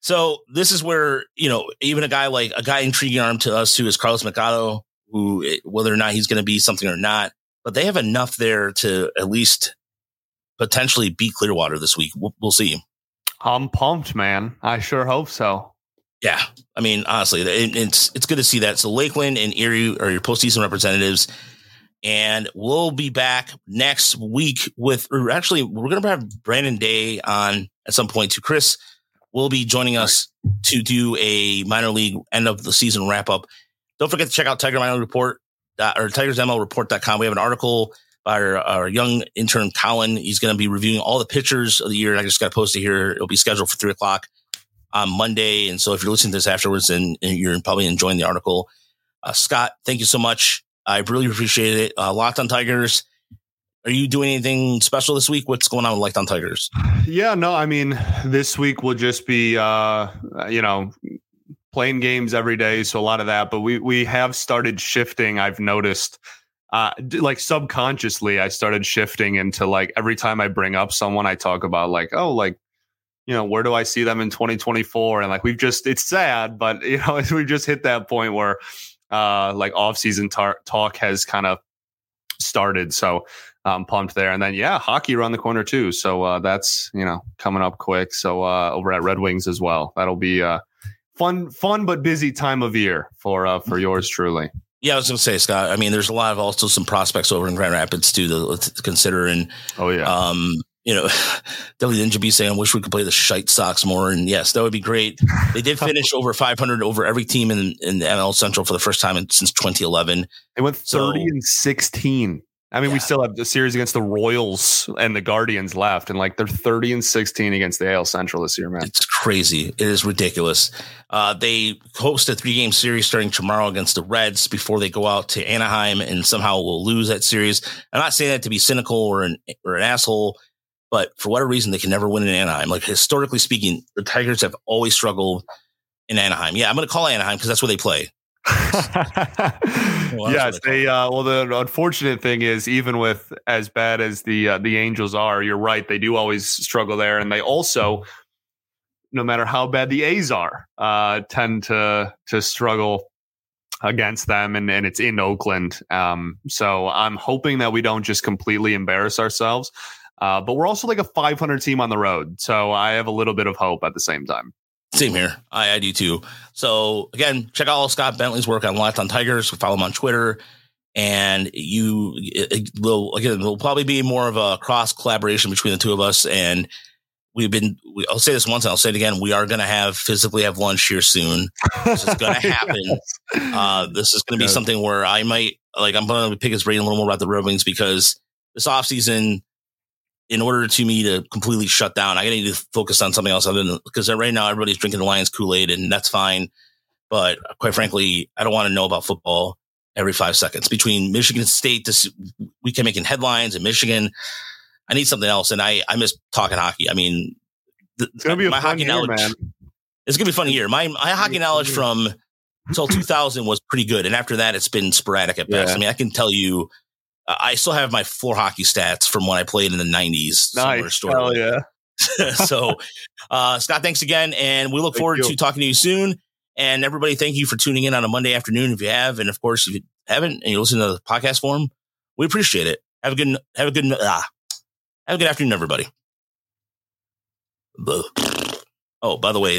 So this is where, you know, even a guy like a guy intriguing arm to us who is Carlos Mercado, who eh, whether or not he's going to be something or not, but they have enough there to at least potentially beat Clearwater this week. We'll, we'll see. I'm pumped, man. I sure hope so. Yeah, I mean, honestly, it, it's it's good to see that. So Lakeland and Erie are your postseason representatives. And we'll be back next week with, or actually, we're going to have Brandon Day on at some point too. Chris will be joining us to do a minor league end of the season wrap up. Don't forget to check out Tiger Minor Report or tigersmlreport.com. We have an article by our, our young intern Colin. He's going to be reviewing all the pitchers of the year. I just got posted here. It'll be scheduled for three o'clock on Monday. And so if you're listening to this afterwards and, and you're probably enjoying the article, uh, Scott, thank you so much. I really appreciate it. Uh, Locked on Tigers. Are you doing anything special this week? What's going on with Locked on Tigers? Yeah, no, I mean, this week will just be, uh, you know, playing games every day. So a lot of that, but we, we have started shifting. I've noticed, uh, like subconsciously, I started shifting into like every time I bring up someone, I talk about like, oh, like, you know, where do I see them in 2024? And like, we've just, it's sad, but you know, we've just hit that point where, uh, like off-season tar- talk has kind of started. So I'm pumped there. And then yeah, hockey around the corner too. So uh, that's you know coming up quick. So uh, over at Red Wings as well. That'll be uh, fun, fun but busy time of year for uh, for yours truly. Yeah, I was going to say, Scott. I mean, there's a lot of also some prospects over in Grand Rapids too to, consider. And oh yeah, um, you know, Definitely Ninja be saying, I wish we could play the shite Sox more. And yes, that would be great. They did finish over 500 over every team in, in the NL Central for the first time in, since 2011. They went 30 so, and 16. I mean, yeah. we still have the series against the Royals and the Guardians left, and like they're 30 and 16 against the AL Central this year, man. It's crazy. It is ridiculous. Uh, they host a three game series starting tomorrow against the Reds before they go out to Anaheim and somehow will lose that series. I'm not saying that to be cynical or an, or an asshole but for whatever reason, they can never win in Anaheim. Like historically speaking, the Tigers have always struggled in Anaheim. Yeah, I'm going to call Anaheim because that's where they play. well, yes, they. uh, well, the unfortunate thing is, even with as bad as the uh, the Angels are, you're right. They do always struggle there, and they also, no matter how bad the A's are, uh, tend to to struggle against them, and and it's in Oakland. Um, so I'm hoping that we don't just completely embarrass ourselves. Uh, but we're also like a 500 team on the road. So I have a little bit of hope at the same time. Same here. I, I do too. So again, check out all Scott Bentley's work on Locked on Tigers. Follow him on Twitter. And you it will again, will probably be more of a cross collaboration between the two of us. And we've been, we, I'll say this once and I'll say it again. We are going to have physically have lunch here soon. This is going to happen. uh, this is going to be something where I might, like, I'm going to pick his brain a little more about the Red Wings because this offseason, in order to me to completely shut down, I need to focus on something else other than because right now everybody's drinking the Lions Kool Aid and that's fine. But quite frankly, I don't want to know about football every five seconds between Michigan State. This we can making headlines in Michigan. I need something else, and I I miss talking hockey. I mean, the, it's gonna be my hockey year, knowledge. Man. It's gonna be a fun year. My my hockey knowledge from until 2000 was pretty good, and after that, it's been sporadic at best. Yeah. I mean, I can tell you I still have my floor hockey stats from when I played in the 90s. Nice. Hell yeah. so, uh, Scott, thanks again. And we look thank forward you. to talking to you soon. And everybody, thank you for tuning in on a Monday afternoon if you have. And of course, if you haven't and you listen to the podcast form, we appreciate it. Have a good, have a good, ah, have a good afternoon, everybody. Oh, by the way,